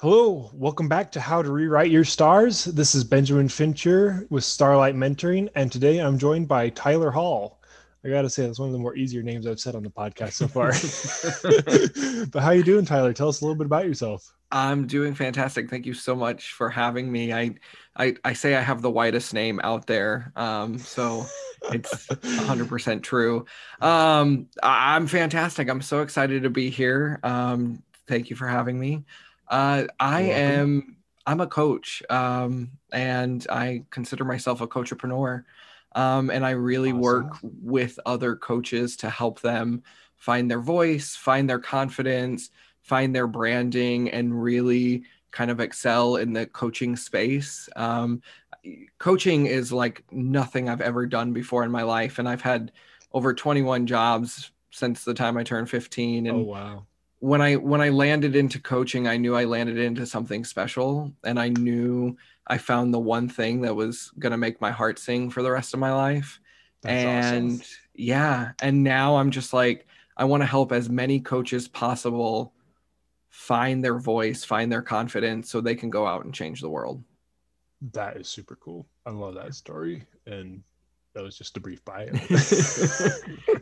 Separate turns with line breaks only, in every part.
Hello, welcome back to How to Rewrite Your Stars. This is Benjamin Fincher with Starlight Mentoring, and today I'm joined by Tyler Hall. I gotta say that's one of the more easier names I've said on the podcast so far. but how you doing, Tyler? Tell us a little bit about yourself.
I'm doing fantastic. Thank you so much for having me. I I, I say I have the whitest name out there, um, so it's 100% true. Um, I'm fantastic. I'm so excited to be here. Um, thank you for having me. Uh, I am I'm a coach, um, and I consider myself a coachpreneur. Um, and I really awesome. work with other coaches to help them find their voice, find their confidence, find their branding, and really kind of excel in the coaching space. Um, coaching is like nothing I've ever done before in my life, and I've had over 21 jobs since the time I turned 15. And
oh wow!
When I when I landed into coaching, I knew I landed into something special, and I knew I found the one thing that was gonna make my heart sing for the rest of my life. That's and awesome. yeah, and now I'm just like I want to help as many coaches possible find their voice, find their confidence, so they can go out and change the world.
That is super cool. I love that story, and that was just a brief bio.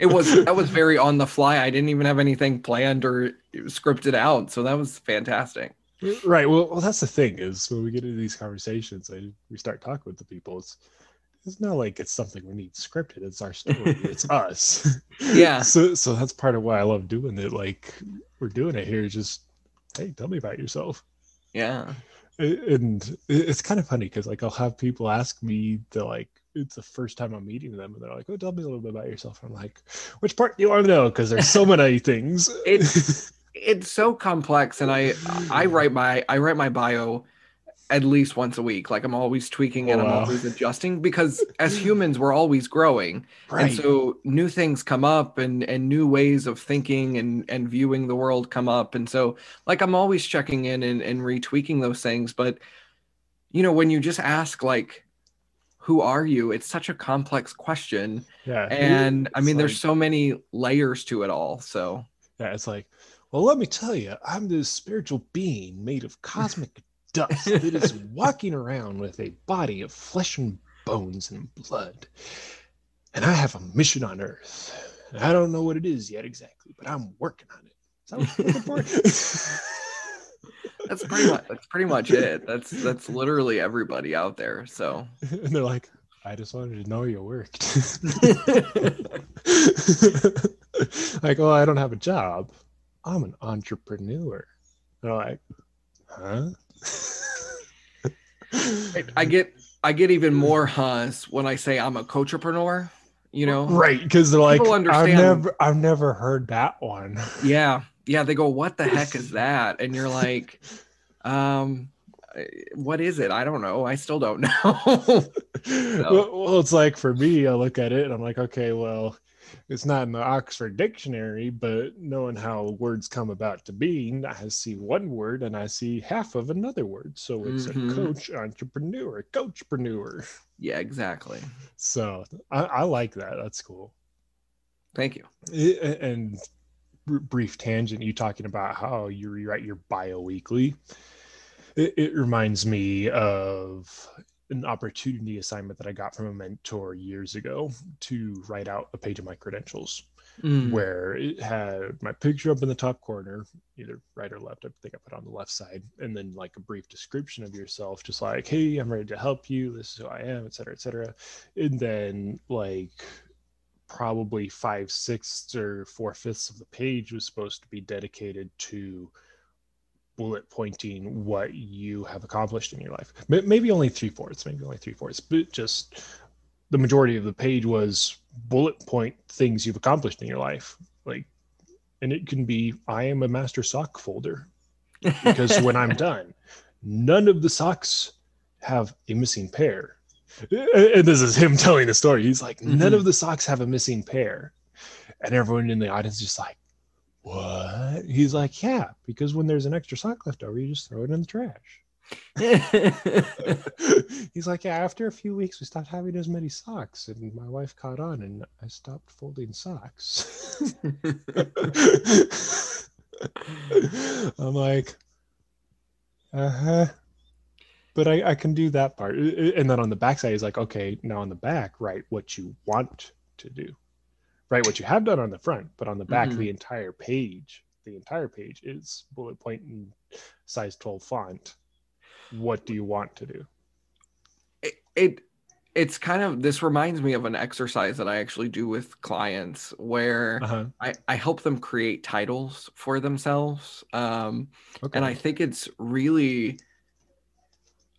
it was that was very on the fly. I didn't even have anything planned or scripted out, so that was fantastic.
Right. Well, well, that's the thing is when we get into these conversations, I, we start talking with the people. It's it's not like it's something we need scripted. It's our story. it's us.
Yeah.
So so that's part of why I love doing it. Like we're doing it here. Just hey, tell me about yourself.
Yeah.
And it's kind of funny because like I'll have people ask me to like it's the first time I'm meeting them, and they're like, "Oh, tell me a little bit about yourself." I'm like, "Which part do you want to know?" Because there's so many things.
it's it's so complex, and I I write my I write my bio at least once a week. Like I'm always tweaking and oh, wow. I'm always adjusting because as humans we're always growing, right. and so new things come up and and new ways of thinking and and viewing the world come up, and so like I'm always checking in and and retweaking those things, but you know when you just ask like who are you? It's such a complex question.
Yeah.
And I mean, like, there's so many layers to it all. So,
yeah, it's like, well, let me tell you, I'm this spiritual being made of cosmic dust that is walking around with a body of flesh and bones and blood. And I have a mission on Earth. I don't know what it is yet exactly, but I'm working on it. Is that what you're looking for?
that's pretty much that's pretty much it. That's that's literally everybody out there. So
and they're like, I just wanted to know you worked. like, oh, I don't have a job. I'm an entrepreneur. They're like, huh?
I get I get even more huhs when I say I'm a coachpreneur. You know,
right? Because they're like, I've never I've never heard that one.
Yeah, yeah, they go, "What the heck is that?" And you're like, um, what is it? I don't know. I still don't know. so.
well, well, it's like for me, I look at it and I'm like, okay, well, it's not in the Oxford Dictionary, but knowing how words come about to being, I see one word and I see half of another word. So it's mm-hmm. a coach, entrepreneur, a coachpreneur.
Yeah, exactly.
So I, I like that. That's cool.
Thank you.
It, and brief tangent, you talking about how you rewrite your bio weekly. It, it reminds me of an opportunity assignment that I got from a mentor years ago to write out a page of my credentials. Mm. Where it had my picture up in the top corner, either right or left. I think I put on the left side, and then like a brief description of yourself, just like, "Hey, I'm ready to help you. This is who I am, etc., etc." And then like probably five sixths or four fifths of the page was supposed to be dedicated to bullet pointing what you have accomplished in your life. Maybe only three fourths, maybe only three fourths, but just the majority of the page was bullet point things you've accomplished in your life. Like, and it can be I am a master sock folder because when I'm done, none of the socks have a missing pair and this is him telling the story. He's like, mm-hmm. none of the socks have a missing pair. And everyone in the audience is just like, what? He's like, yeah, because when there's an extra sock left over, you just throw it in the trash. He's like, yeah, after a few weeks, we stopped having as many socks, and my wife caught on, and I stopped folding socks. I'm like, uh-huh but I, I can do that part and then on the back side is like okay now on the back write what you want to do write what you have done on the front but on the back mm-hmm. the entire page the entire page is bullet point and size 12 font what do you want to do
it, it it's kind of this reminds me of an exercise that I actually do with clients where uh-huh. I, I help them create titles for themselves. Um, okay. And I think it's really,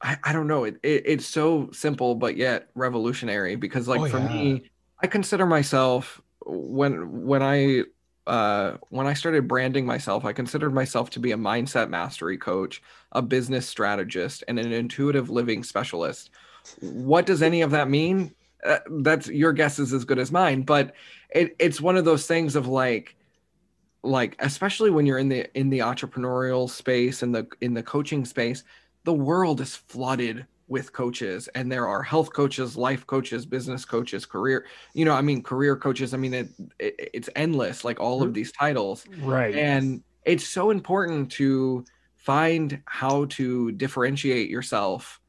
I, I don't know, it, it, it's so simple, but yet revolutionary because, like, oh, for yeah. me, I consider myself when when I uh, when I started branding myself, I considered myself to be a mindset mastery coach, a business strategist, and an intuitive living specialist. What does any of that mean? Uh, that's your guess is as good as mine, but it, it's one of those things of like, like especially when you're in the in the entrepreneurial space and the in the coaching space, the world is flooded with coaches and there are health coaches life coaches business coaches career you know i mean career coaches i mean it, it it's endless like all of these titles.
Right.
And it's so important to find how to differentiate yourself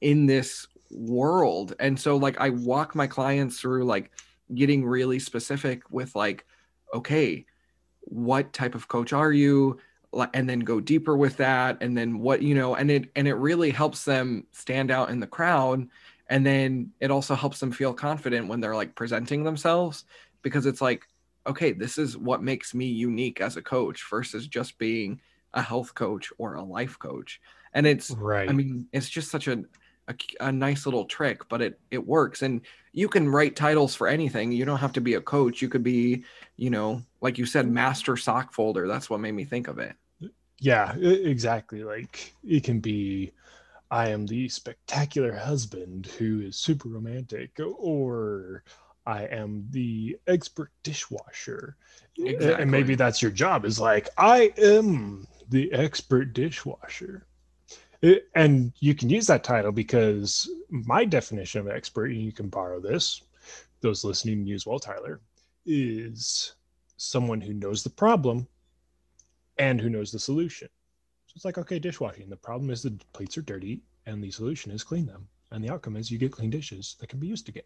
in this world. And so like i walk my clients through like getting really specific with like okay what type of coach are you and then go deeper with that and then what you know and it and it really helps them stand out in the crowd and then it also helps them feel confident when they're like presenting themselves because it's like okay this is what makes me unique as a coach versus just being a health coach or a life coach. And it's right. i mean it's just such a a, a nice little trick but it it works. And you can write titles for anything. You don't have to be a coach. You could be you know like you said master sock folder. That's what made me think of it
yeah exactly like it can be i am the spectacular husband who is super romantic or i am the expert dishwasher exactly. and maybe that's your job is like i am the expert dishwasher it, and you can use that title because my definition of expert and you can borrow this those listening use well tyler is someone who knows the problem and who knows the solution. So it's like, okay, dishwashing. The problem is the plates are dirty, and the solution is clean them. And the outcome is you get clean dishes that can be used again.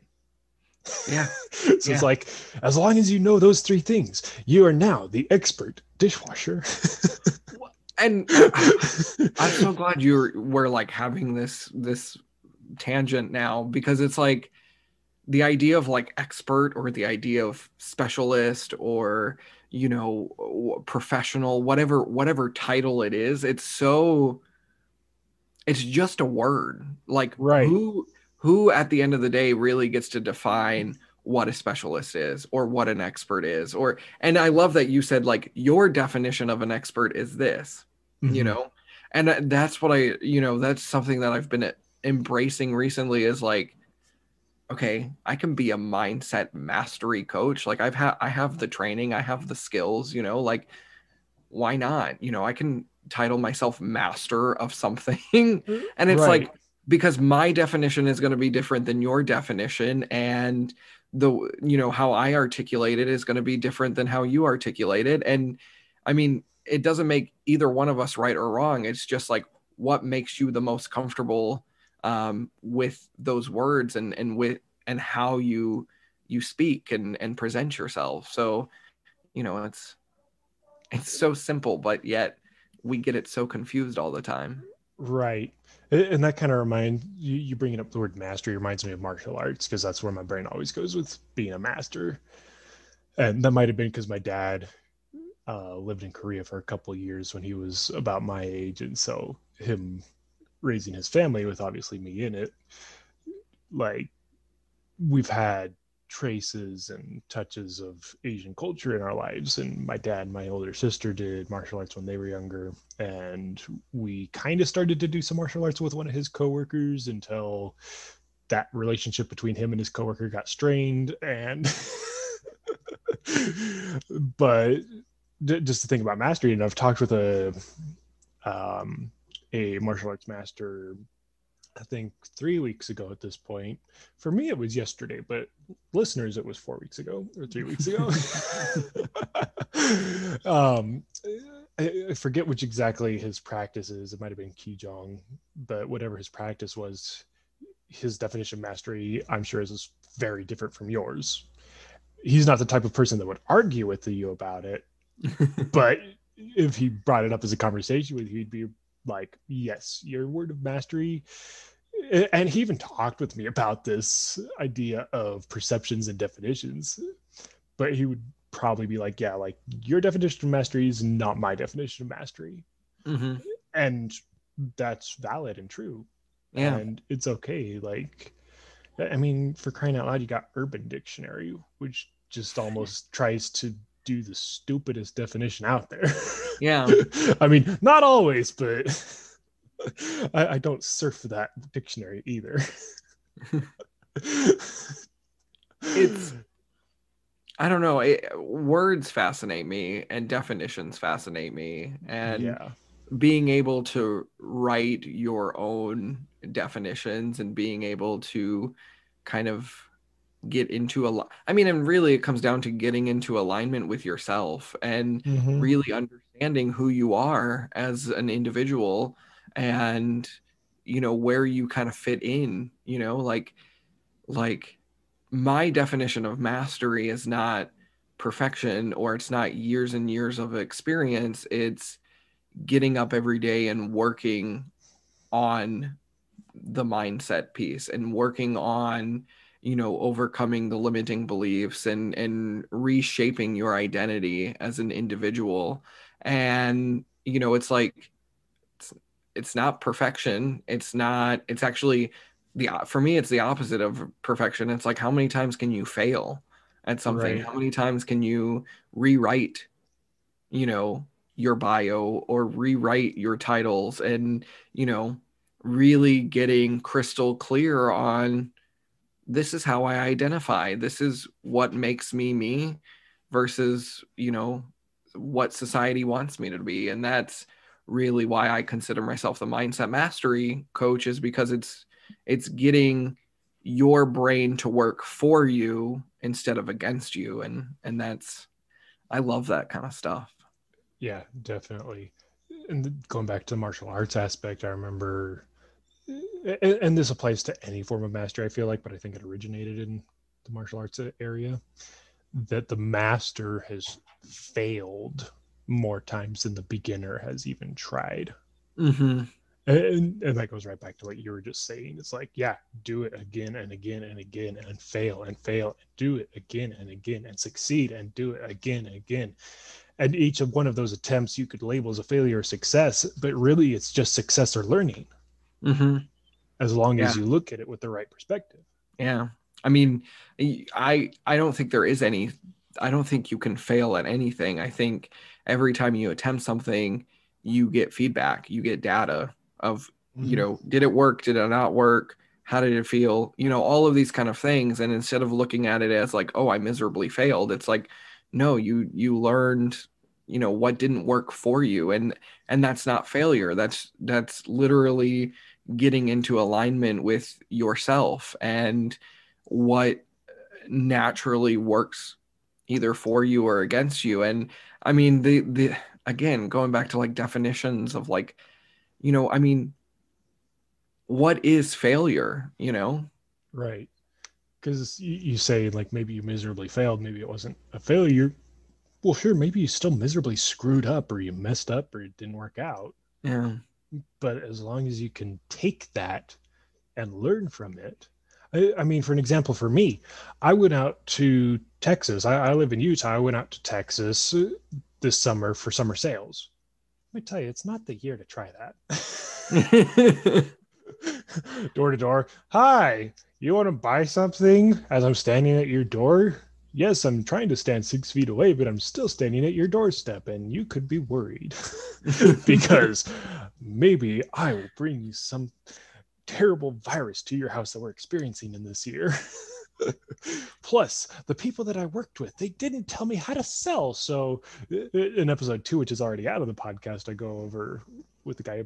Yeah.
so yeah. it's like, as long as you know those three things, you are now the expert dishwasher.
and I'm so glad you were like having this this tangent now because it's like the idea of like expert or the idea of specialist or you know professional whatever whatever title it is it's so it's just a word. Like
right.
who who at the end of the day really gets to define what a specialist is or what an expert is or and i love that you said like your definition of an expert is this mm-hmm. you know? And that's what i you know that's something that i've been embracing recently is like okay, I can be a mindset mastery coach. Like I've had I have the training, I have the skills, you know, like why not? You know, I can title myself master of something. Mm-hmm. and it's right. like because my definition is going to be different than your definition and the you know how I articulate it is going to be different than how you articulate it and I mean, it doesn't make either one of us right or wrong. It's just like what makes you the most comfortable um, with those words and and with and how you you speak and and present yourself. So, you know, it's it's so simple, but yet we get it so confused all the time.
Right. And that kind of reminds you, you bringing up the word mastery reminds me of martial arts because that's where my brain always goes with being a master. And that might have been because my dad uh, lived in Korea for a couple years when he was about my age. And so him raising his family with obviously me in it. Like we've had traces and touches of asian culture in our lives and my dad and my older sister did martial arts when they were younger and we kind of started to do some martial arts with one of his coworkers until that relationship between him and his coworker got strained and but just to think about mastery and i've talked with a um a martial arts master I think three weeks ago at this point. For me, it was yesterday, but listeners, it was four weeks ago or three weeks ago. um, I forget which exactly his practice is. It might have been Qigong, but whatever his practice was, his definition of mastery, I'm sure, is very different from yours. He's not the type of person that would argue with you about it, but if he brought it up as a conversation with you, he'd be like, "Yes, your word of mastery." And he even talked with me about this idea of perceptions and definitions, but he would probably be like, "Yeah, like your definition of mastery is not my definition of mastery,"
mm-hmm.
and that's valid and true
yeah
and it's okay like i mean for crying out loud you got urban dictionary which just almost tries to do the stupidest definition out there.
Yeah.
I mean not always but I, I don't surf that dictionary either.
It's i don't know it, words fascinate me and definitions fascinate me and
yeah.
being able to write your own definitions and being able to kind of get into a lot i mean and really it comes down to getting into alignment with yourself and
Mhm.
really understanding who you are as an individual and you know where you kind of fit in you know like like my definition of mastery is not perfection or it's not years and years of experience it's getting up every day and working on the mindset piece and working on you know overcoming the limiting beliefs and and reshaping your identity as an individual. And you know it's like it's, it's not perfection. It's not it's actually the for me it's the opposite of perfection. It's like how many times can you fail at something?
Right.
how many times can you rewrite you know your bio or rewrite your titles and you know really getting crystal clear on this is how i identify. This is what makes me me versus you know what society wants me to be. And that's really why i consider myself the mindset mastery coach is because it's it's getting your brain to work for you instead of against you. And and that's i love that kind of stuff.
Yeah, definitely. And going back to the martial arts aspect, I remember, and, and this applies to any form of mastery, I feel like, but I think it originated in the martial arts area, that the master has failed more times than the beginner has even tried.
mm-hmm.
And, and that goes right back to what you were just saying. It's like, yeah, do it again and again and again and fail and fail and do it again and again and succeed and do it again and again. And each of one of those attempts you could label as a failure or success, but really it's just success or learning
Mm-hmm.
as long as you look at it with the right perspective.
Yeah. I mean, I I don't think there is any I don't think you can fail at anything. I think every time you attempt something, you get feedback, you get data of, you know, did it work? Did it not work? How did it feel? You know, all of these kind of things. And instead of looking at it as like, oh, I miserably failed, it's like, no, you you learned, you know, what didn't work for you. And and that's not failure. That's that's literally getting into alignment with yourself and what naturally works either for you or against you and i mean the the again going back to like definitions of like you know i mean what is failure you know
Right. Because you, say, like, maybe you miserably failed, maybe it wasn't a failure. Well, sure, maybe you still miserably screwed up or you messed up or it didn't work out.
yeah.
But as long as you can take that and learn from it. I, I mean for an example for me i went out to texas. I, I live in utah. I went out to texas uh, this summer for summer sales. Let me tell you it's not the year to try that. Door to door. Hi you want to buy something as i'm standing at your door yes i'm trying to stand six feet away but i'm still standing at your doorstep and you could be worried because maybe I will bring you some terrible virus to your house that we're experiencing in this year. Plus, the people that I worked with, they didn't tell me how to sell. So, i- in episode two, which is already out of the podcast, I go over with the guy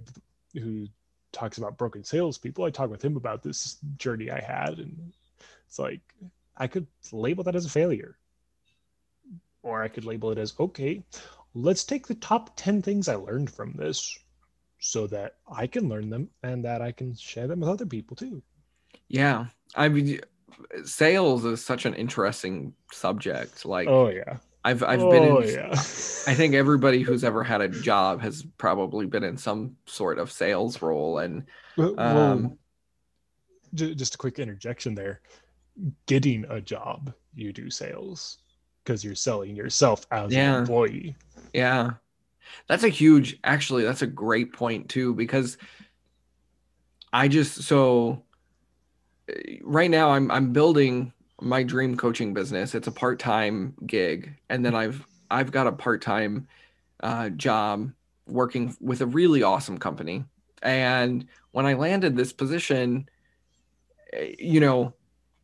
who talks about broken salespeople. I talk with him about this journey I had, and it's like I could label that as a failure, or I could label it as okay. let's take the top 10 things I learned from this so that I can learn them and that I can share them with other people too.
Yeah. I mean, sales is such an interesting subject. Like,
oh, yeah.
I've I've
oh,
been in
yeah.
I think everybody who's ever had a job has probably been in some sort of sales role and um,
ju- just a quick interjection there. Getting a job, you do sales because you're selling yourself as
Yeah.
an employee.
yeah. That's a huge actually that's a great point too because I just so right now I'm I'm building my dream coaching business. It's a part-time gig and then I've I've got a part-time uh, job working with a really awesome company. And when I landed this position, eh, you know,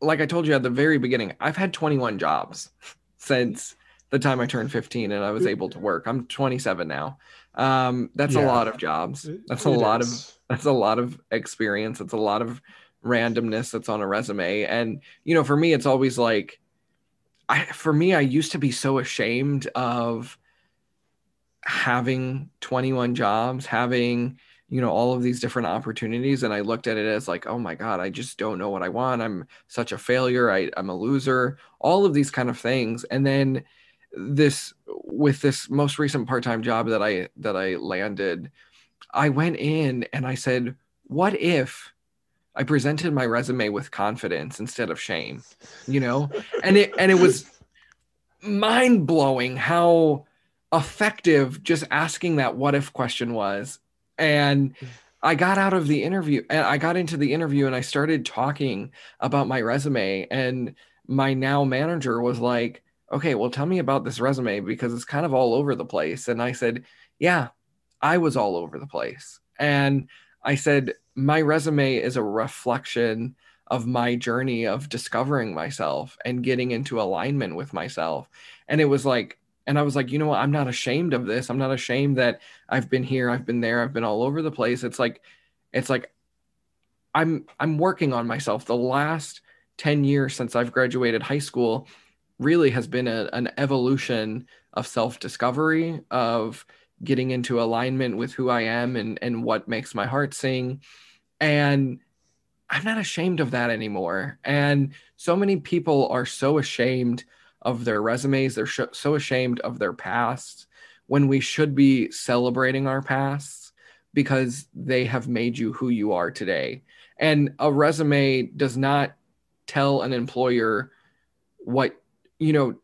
like I told you at the very beginning, I've had 21 jobs since the time I turned 15 and I was able to work. I'm 27 now. Um, that's a lot of jobs. That's a lot of that's a lot of experience. It's a lot of randomness that's on a resume. And you know, for me, it's always like, I for me, I used to be so ashamed of having 21 jobs, having you know all of these different opportunities, and I looked at it as like, oh my god, I just don't know what I want. I'm such a failure. I, I'm a loser. All of these kind of things, and then this with this most recent part-time job that I that I landed I went in and I said, what if I presented my resume with confidence instead of shame? You know? And it and it was mind blowing how effective just asking that what if question was. And mm. I got out of the interview and I got into the interview and I started talking about my resume. And my now manager was like, okay, well, tell me about this resume because it's kind of all over the place. And I said, yeah, I was all over the place. And I said, my resume is a reflection of my journey of discovering myself and getting into alignment with myself. And it was like, and I was like, you know what? I'm not ashamed of this. I'm not ashamed that I've been here, I've been there, I've been all over the place. It's like, it's like I'm I'm working on myself. The last 10 years since I've graduated high school really has been a, an evolution of self-discovery, of getting into alignment with who I am and, and what makes my heart sing. And I'm not ashamed of that anymore. And so many people are so ashamed of their resumes, they're sh- so ashamed of their past when we should be celebrating our pasts because they have made you who you are today. And a resume does not tell an employer what, you know,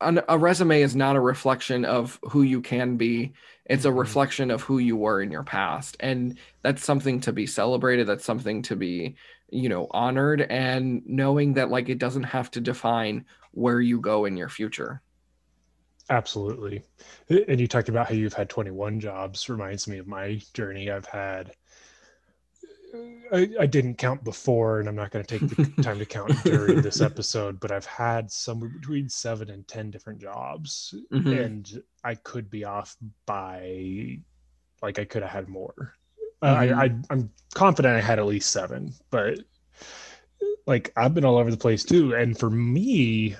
an, a resume is not a reflection of who you can be it's a
Mhm.
reflection of who you were in your past and that's something to be celebrated that's something to be you know honored and knowing that like it doesn't have to define where you go in your future
Absolutely. And you talked about how you've had 21 jobs. Reminds me of my journey. I've had, I, I didn't count before, and I'm not going to take the time to count during this episode, but I've had somewhere between seven and 10 different jobs.
Mhm.
And I could be off by, like, I could have had more. Uh, I, I, I'm confident I had at least seven, but like, I've been all over the place too. And for me,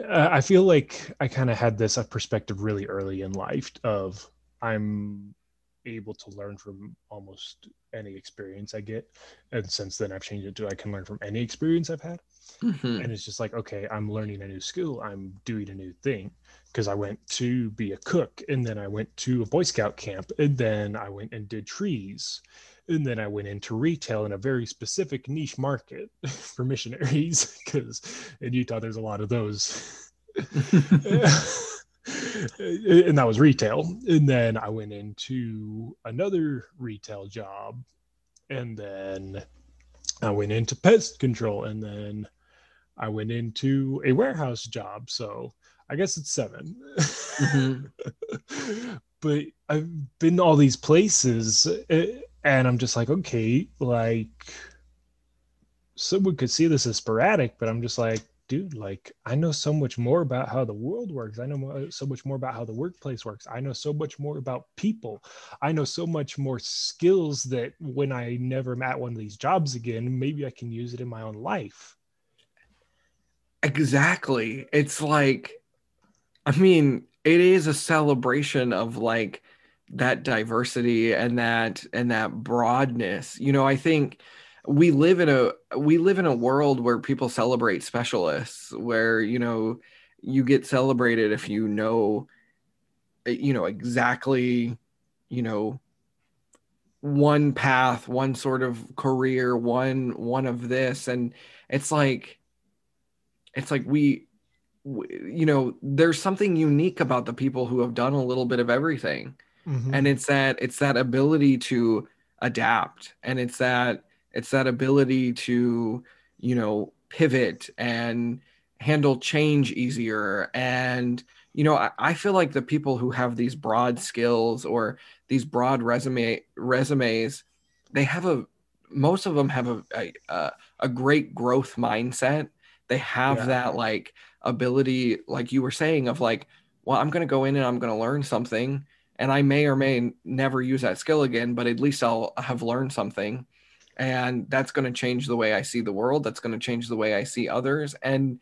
uh, I feel like I kind of had this uh, perspective really early in life of I'm able to learn from almost any experience I get. And since then, I've changed it to I can learn from any experience I've had.
Mhm.
And it's just like, okay, I'm learning a new skill, I'm doing a new thing. Because I went to be a cook, and then I went to a Boy Scout camp, and then I went and did trees. And then I went into retail in a very specific niche market for missionaries, because in Utah, there's a lot of those. and that was retail. And then I went into another retail job. And then I went into pest control. And then I went into a warehouse job. So I guess it's 7
Mhm.
but I've been to all these places eh, and I'm just like, okay, like someone could see this as sporadic, but I'm just like, dude, like I know so much more about how the world works. I know so much more about how the workplace works. I know so much more about people. I know so much more skills that when I never am at one of these jobs again, maybe I can use it in my own life.
Exactly. It's like, I mean, it is a celebration of like that diversity and that and that broadness. You know i think we live in a we live in a world where people celebrate specialists where you know you get celebrated if you know eh, you know exactly you know one path one sort of career one one of this. And it's like it's like we you know there's something unique about the people who have done a little bit of everything mm-hmm. and it's that it's that ability to adapt and it's that it's that ability to you know pivot and handle change easier and you know I, I, feel like the people who have these broad skills or these broad resume resumes they have a most of them have a a, a great growth mindset they have yeah. that like ability like you were saying of like well i'm going to go in and i'm going to learn something and i may or may never use that skill again but at least i'll have learned something. And that's going to change the way i see the world that's going to change the way i see others and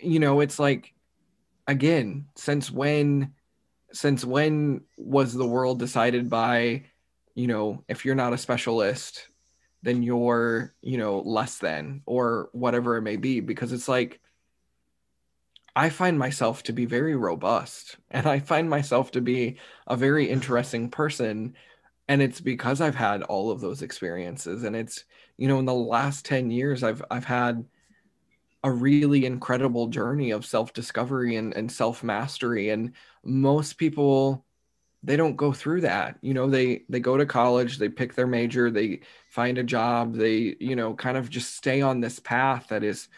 you know it's like again since when since when was the world decided by you know if you're not a specialist then you're you know less than or whatever it may be because it's like i find myself to be very robust and i find myself to be a very interesting person and it's because i've had all of those experiences and it's you know in the last 10 years i've i've had a really incredible journey of self-discovery and, and self-mastery and most people they don't go through that you know they they go to college they pick their major they find a job they you know kind of just stay on this path that is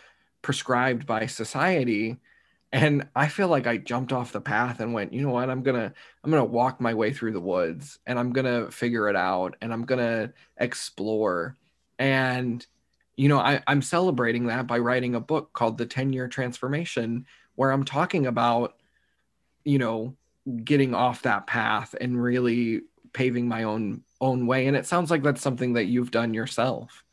prescribed by society and i feel like i jumped off the path and went you know what? I'm gonna i'm gonna walk my way through the woods and i'm gonna figure it out and i'm gonna explore. And you know I, i'm celebrating that by writing a book called the 10 year transformation where i'm talking about you know getting off that path and really paving my own own way. And it sounds like that's something that you've done yourself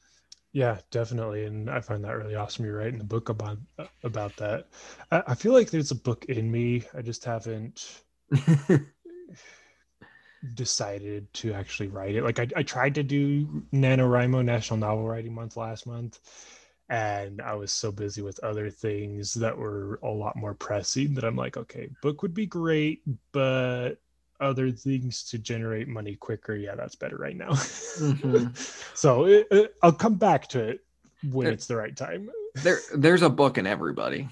yeah definitely and i find that really awesome. You're writing the book about about that. I, I feel like there's a book in me i just haven't decided to actually write it. Like I, I tried to do nanowrimo national novel writing month last month and I was so busy with other things that were a lot more pressing that I'm like, okay, book would be great, but other things to generate money quicker, yeah, that's better right now. Mm-hmm. so it, it, I'll come back to it when there, it's the right time.
There, there's a book in everybody,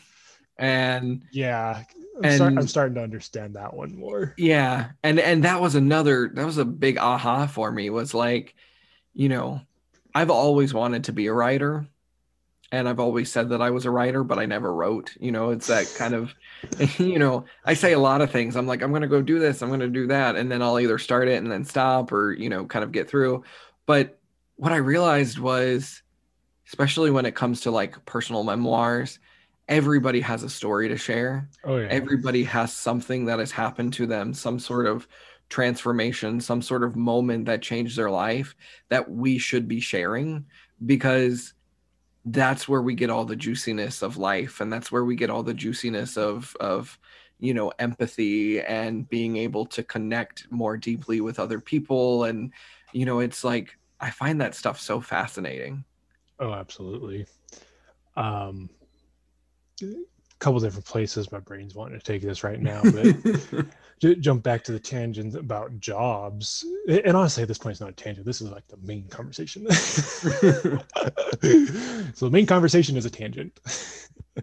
and
yeah, I'm, and, start, I'm starting to understand that one more.
Yeah, and and that was another that was a big aha for me. Was like, you know, I've always wanted to be a writer and I've always said that I was a writer, but I never wrote. You know, it's that kind of, you know, I say a lot of things. I'm like, I'm going to go do this, I'm going to do that. And then I'll either start it and then stop or, you know, kind of get through. But what I realized was, especially when it comes to like personal memoirs, everybody has a story to share. Oh, yeah. Everybody has something that has happened to them, some sort of transformation, some sort of moment that changed their life that we should be sharing because that's where we get all the juiciness of life and that's where we get all the juiciness of of you know empathy and being able to connect more deeply with other people and you know it's like i find that stuff so fascinating.
Oh absolutely. Um couple different places my brain's wanting to take this right now but jump back to the tangent about jobs. And honestly at this point it's not a tangent. This is like the main conversation. So the main conversation is a tangent.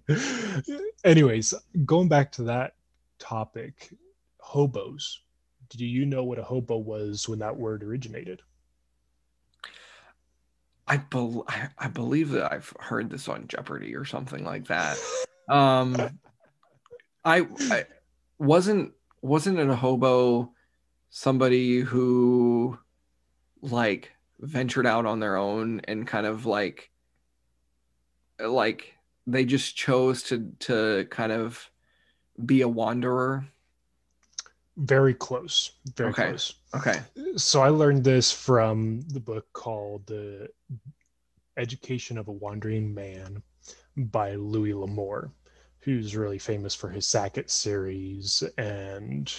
Anyways going back to that topic hobos. Do you know what a hobo was when that word originated?
I, be- I believe that I've heard this on Jeopardy or something like that. Um, I, I wasn't wasn't it a hobo somebody who like ventured out on their own and kind of like like they just chose to to kind of be a wanderer?
Very close. Very
okay.
close.
Okay.
So i learned this from the book called the education of a wandering man by louis l'amour who's really famous for his Sackett series and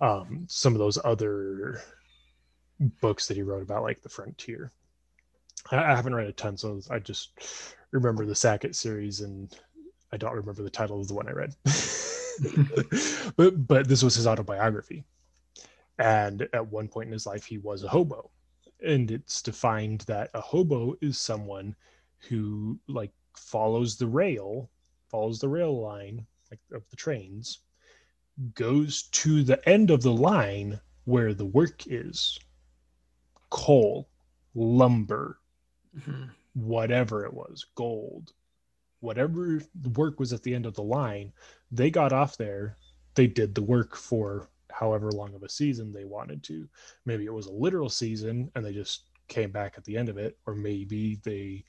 um, some of those other books that he wrote about, like the Frontier. I, I haven't read a ton, so I just remember the Sackett series, and I don't remember the title of the one I read. but but this was his autobiography, and at one point in his life, he was a hobo, and it's defined that a hobo is someone who like follows the rail, follows the rail line like of the trains, goes to the end of the line where the work is coal, lumber, mm-hmm. whatever it was, gold, whatever the work was at the end of the line, they got off there. They did the work for however long of a season they wanted to. Maybe it was a literal season and they just came back at the end of it, or maybe they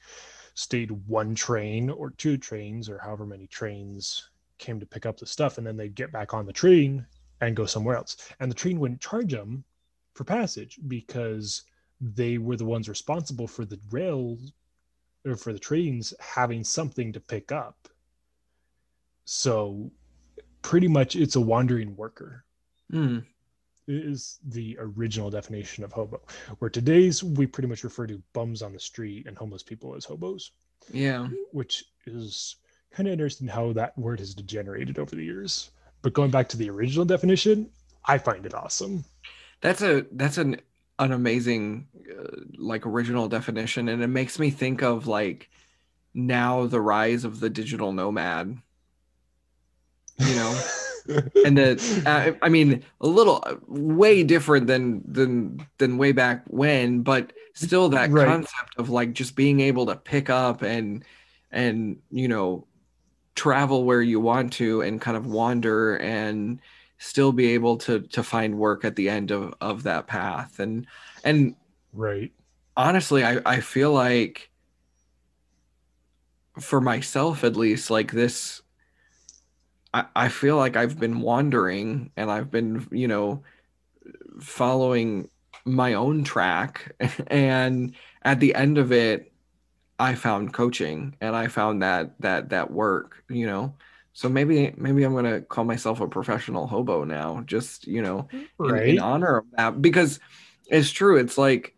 stayed one train or two trains or however many trains came to pick up the stuff and then they'd get back on the train and go somewhere else. And the train wouldn't charge them for passage because they were the ones responsible for the rails or for the trains having something to pick up. So pretty much it's a wandering worker.
Mm.
Is the original definition of hobo where today's we pretty much refer to bums on the street and homeless people as hobos.
Yeah.
Which is kind of interesting how that word has degenerated over the years. But going back to the original definition i find it awesome.
That's a that's an an amazing uh, like original definition and it makes me think of like now the rise of the digital nomad. You know and that uh, I mean a little way different than than than way back when but still that right. concept of like just being able to pick up and and you know travel where you want to and kind of wander and still be able to to find work at the end of of that path and and
right
honestly i i feel like for myself at least like this I, I feel like I've been wandering and I've been, you know, following my own track. And at the end of it, I found coaching and I found that that that work, you know. So maybe maybe I'm gonna call myself a professional hobo now, just you know, right. in, in honor of that. Because it's true. It's like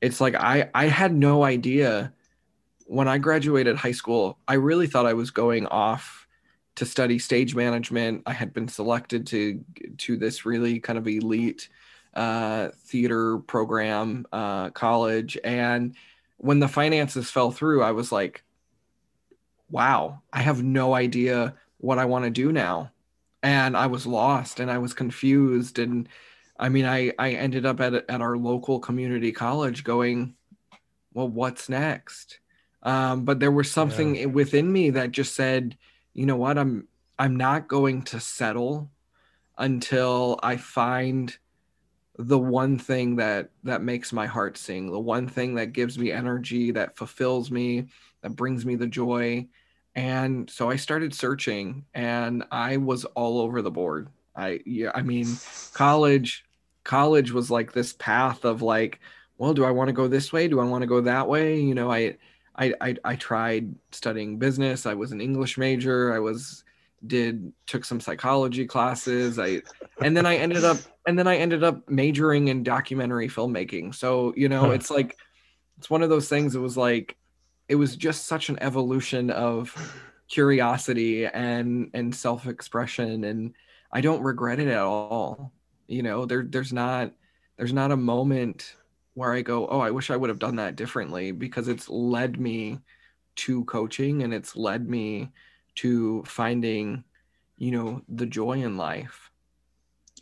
it's like I I had no idea when I graduated high school. I really thought I was going off to study stage management. I had been selected to to this really kind of elite uh, theater program uh, college, and when the finances fell through, I was like, "Wow, I have no idea what I want to do now," and I was lost and I was confused. And I mean, I I ended up at at our local community college, going, "Well, what's next?" Um, but there was something yeah. within me that just said you know what? I'm i'm not going to settle until i find the one thing that that makes my heart sing the one thing that gives me energy that fulfills me that brings me the joy. And so i started searching and i was all over the board. I yeah i mean college college was like this path of like well do i want to go this way? Do i want to go that way? You know i I, I I tried studying business. I was an English major. I was did took some psychology classes. I and then I ended up and then I ended up majoring in documentary filmmaking. So, you know, it's like it's one of those things it was like it was just such an evolution of curiosity and and self-expression and I don't regret it at all. You know, there there's not there's not a moment where I go, oh, I wish I would have done that differently because it's led me to coaching and it's led me to finding, you know, the joy in life.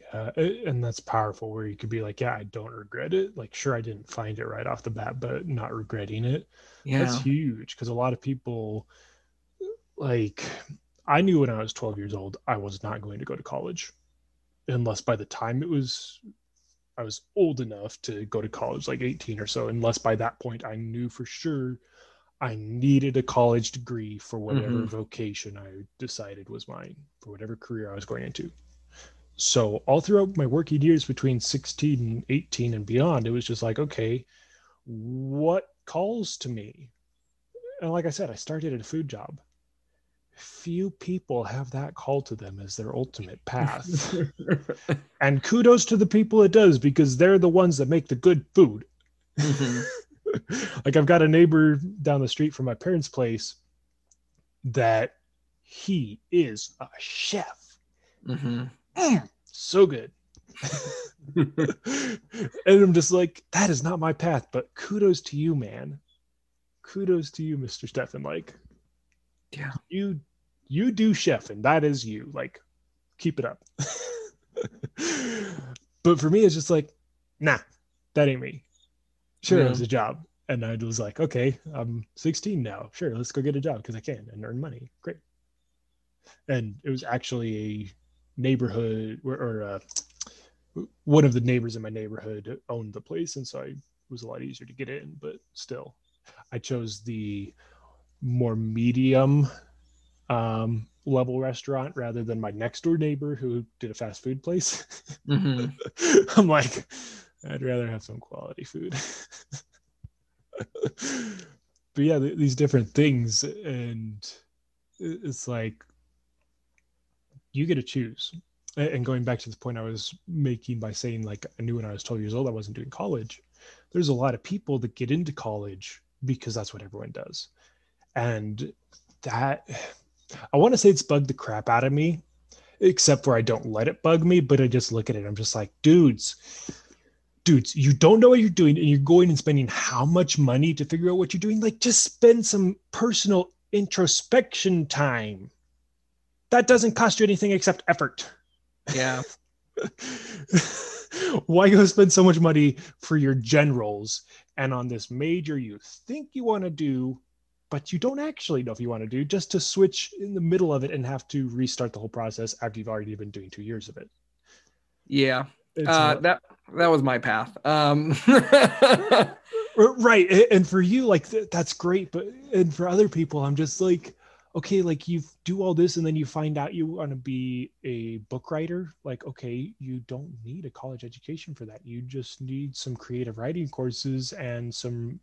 Yeah, and that's powerful where you could be like, yeah, I don't regret it. Like, sure, I didn't find it right off the bat, but not regretting it. Yeah. That's huge because a lot of people, like, I knew when I was 12 years old, I was not going to go to college unless by the time it was I was old enough to go to college, like 18 or so, unless by that point I knew for sure I needed a college degree for whatever mm-hmm. vocation I decided was mine, for whatever career I was going into. So, all throughout my working years between 16 and 18 and beyond, it was just like, okay, what calls to me? And like I said, I started at a food job. Few people have that call to them as their ultimate path. and kudos to the people it does because they're the ones that make the good food. Mm-hmm. like I've got a neighbor down the street from my parents' place that he is a chef. Mm-hmm. Mm, so good. and I'm just like, that is not my path, but kudos to you, man. Kudos to you, Mr. Stefan. Like,
yeah,
you you do chef, and that is you. Like, keep it up. but for me, it's just like, nah, that ain't me. Sure, yeah. it was a job. And I was like, okay, I'm 16 now. Sure, let's go get a job because I can and earn money. Great. And it was actually a neighborhood or, or uh, one of the neighbors in my neighborhood owned the place, and so I, it was a lot easier to get in. But still, I chose the more medium um, level restaurant rather than my next door neighbor who did a fast food place. Mm-hmm. I'm like, I'd rather have some quality food. but yeah, th- these different things, and it's like you get to choose and going back to the point I was making by saying like I knew when I was 12 years old I wasn't doing college. There's a lot of people that get into college because that's what everyone does. And that I want to say it's bugged the crap out of me, except for I don't let it bug me, but I just look at it. I'm just like, dudes, dudes, you don't know what you're doing, and you're going and spending how much money to figure out what you're doing. Like, just spend some personal introspection time. That doesn't cost you anything except effort.
Yeah.
Why go spend so much money for your generals and on this major you think you want to do, but you don't actually know if you want to do, just to switch in the middle of it and have to restart the whole process after you've already been doing two years of it?
Yeah. Uh, that that was my path. Um.
right, and for you, like that's great, but and for other people, I'm just like, okay like you do all this and then you find out you want to be a book writer like okay you don't need a college education for that you just need some creative writing courses and some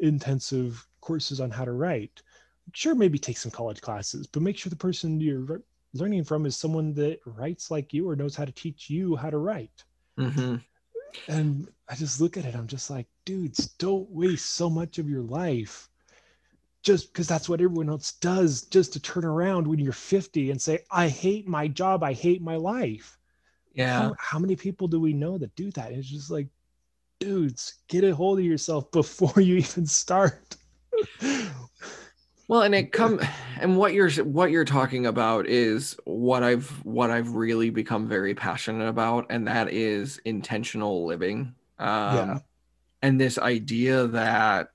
intensive courses on how to write. Sure maybe take some college classes but make sure the person you're learning from is someone that writes like you or knows how to teach you how to write. Mm-hmm. and i just look at it i'm just like dudes don't waste so much of your life just because that's what everyone else does just to turn around when you're 50 and say i hate my job i hate my life
yeah.
How, how many people do we know that do that? It's just like dudes get a hold of yourself before you even start.
Well and it come and what you're what you're talking about is what i've what i've really become very passionate about and that is intentional living. Um yeah. and this idea that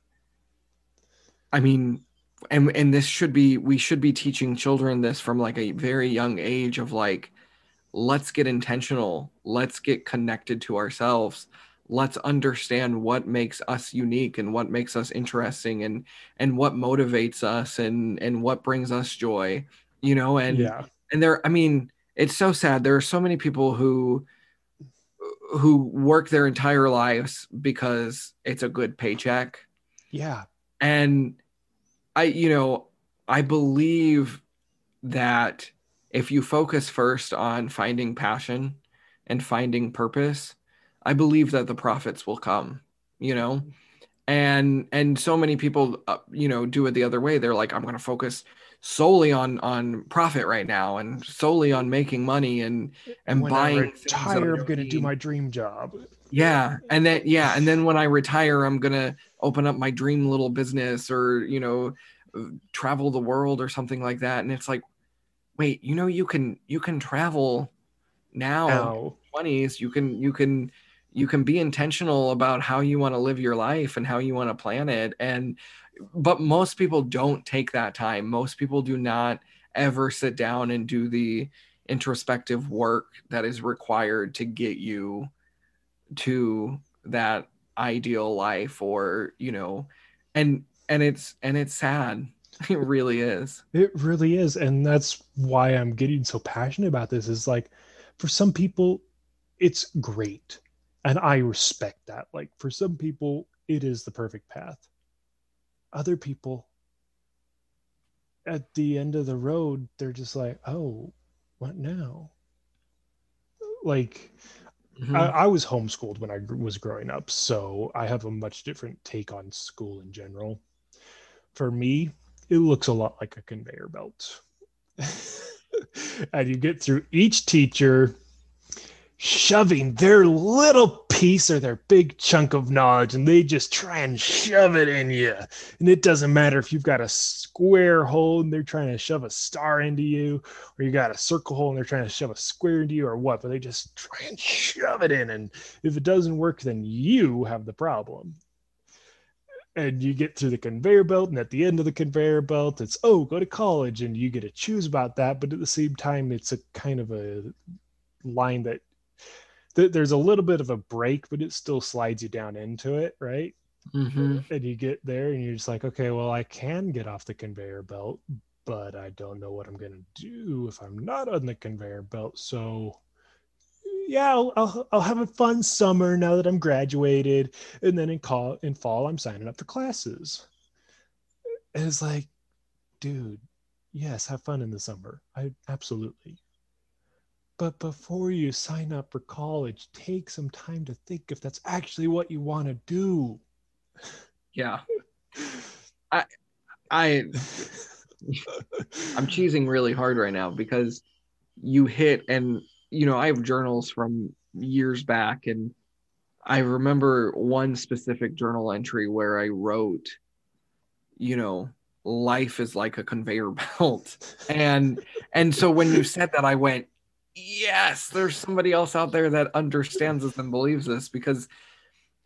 I mean, and and this should be we should be teaching children this from like a very young age of like let's get intentional. Let's get connected to ourselves let's understand what makes us unique and what makes us interesting and and what motivates us and and what brings us joy you know and
yeah.
and there i mean it's so sad. There are so many people who who work their entire lives because it's a good paycheck.
Yeah.
And I, you know, I believe that if you focus first on finding passion and finding purpose, I believe that the profits will come, you know? And and so many people uh, you know do it the other way. They're like I'm going to focus solely on on profit right now and solely on making money and and when buying I
retire I'm going to do my dream job.
Yeah, and then yeah, and then when I retire I'm going to open up my dream little business or you know travel the world or something like that and it's like wait you know you can you can travel now 20s you can you can you can be intentional about how you want to live your life and how you want to plan it and but most people don't take that time. Most people do not ever sit down and do the introspective work that is required to get you to that ideal life or you know and and it's and it's sad. It really is.
It really is and that's why i'm getting so passionate about this is like for some people it's great and i respect that like for some people it is the perfect path other people at the end of the road, they're just like, oh, what now? Like, mm-hmm. I, I, was homeschooled when I was growing up, so I have a much different take on school in general. For me, it looks a lot like a conveyor belt. and you get through each teacher shoving their little piece or their big chunk of knowledge and they just try and shove it in you. And it doesn't matter if you've got a square hole and they're trying to shove a star into you, or you got a circle hole and they're trying to shove a square into you, or what, but they just try and shove it in. And if it doesn't work, then you have the problem. And you get through the conveyor belt, and at the end of the conveyor belt, it's oh, go to college, and you get to choose about that. But at the same time, it's a kind of a line that th- there's a little bit of a break, but it still slides you down into it, right? Mm-hmm. And you get there and you're just like, okay, well, I can get off the conveyor belt, but I don't know what I'm going to do if I'm not on the conveyor belt. So, yeah, I'll, I'll, I'll have a fun summer now that I'm graduated. And then in, call, in fall, I'm signing up for classes. And it's like, dude, yes, have fun in the summer. I absolutely. But before you sign up for college, take some time to think if that's actually what you want to do.
Yeah. I I I'm cheesing really hard right now because you hit and you know, I have journals from years back and I remember one specific journal entry where I wrote, you know, life is like a conveyor belt. And and so when you said that I went, yes, there's somebody else out there that understands this and believes this because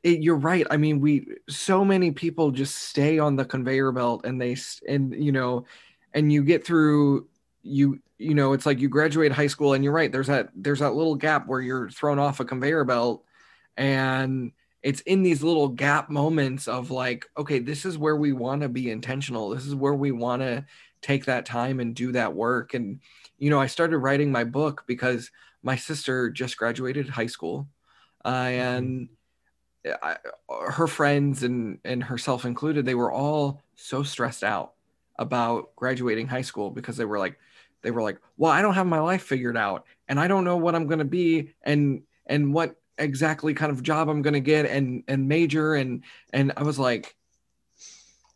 it, you're right. I mean, we so many people just stay on the conveyor belt and they and you know, and you get through you you know it's like you graduate high school and you're right there's that there's that little gap where you're thrown off a conveyor belt and it's in these little gap moments of like okay this is where we want to be intentional this is where we want to take that time and do that work and you know, I started writing my book because my sister just graduated high school, uh, and I, her friends and and herself included, they were all so stressed out about graduating high school because they were like, they were like, well, I don't have my life figured out, and I don't know what I'm going to be, and and what exactly kind of job I'm going to get, and and major, and and I was like,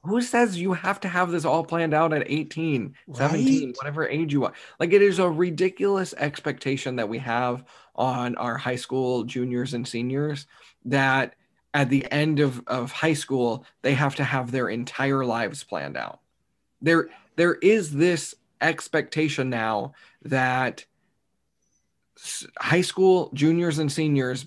who says you have to have this all planned out at 18 right? 17 whatever age you are like it is a ridiculous expectation that we have on our high school juniors and seniors that at the end of, of high school they have to have their entire lives planned out there there is this expectation now that high school juniors and seniors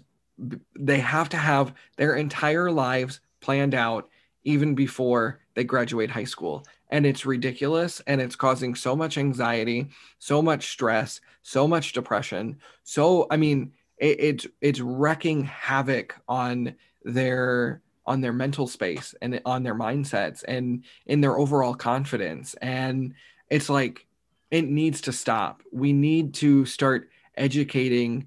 they have to have their entire lives planned out even before they graduate high school. And it's ridiculous and it's causing so much anxiety, so much stress, so much depression. So, I mean, it, it's it's wrecking havoc on their on their mental space and on their mindsets and in their overall confidence. And it's like it needs to stop. We need to start educating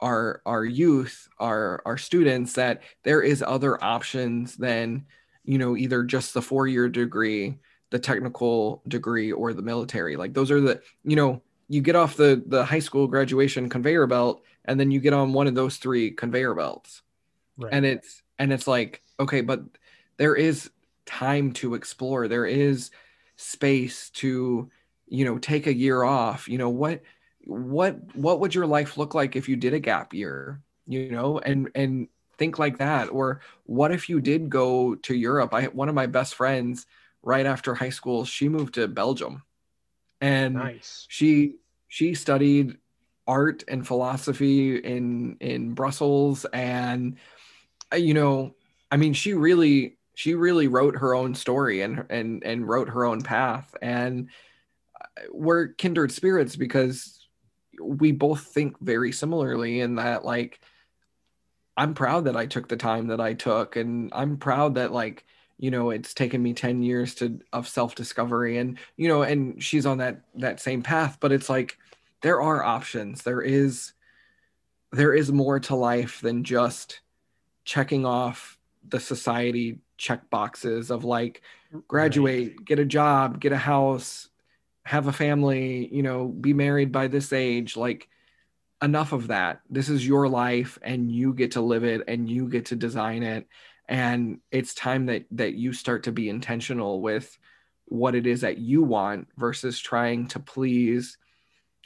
our our youth, our our students that there is other options than you know either just the four year degree the technical degree or the military. Like those are the you know you get off the the high school graduation conveyor belt and then you get on one of those three conveyor belts. Right. and it's and it's like okay but there is time to explore. There is space to you know take a year off. You know what what what would your life look like if you did a gap year you know? And and think like that. Or what if you did go to europe? I one of my best friends right after high school she moved to belgium. And nice. she she studied art and philosophy in in brussels. And uh, you know i mean she really she really wrote her own story and and and wrote her own path. And uh, we're kindred spirits because we both think very similarly in that like I'm proud that I took the time that I took and I'm proud that like you know it's taken me 10 years to of self-discovery and you know and she's on that that same path but it's like there are options there is there is more to life than just checking off the society check boxes of like graduate right. get a job get a house have a family, you know, be married by this age, like enough of that. This is your life and you get to live it and you get to design it. And it's time that that you start to be intentional with what it is that you want versus trying to please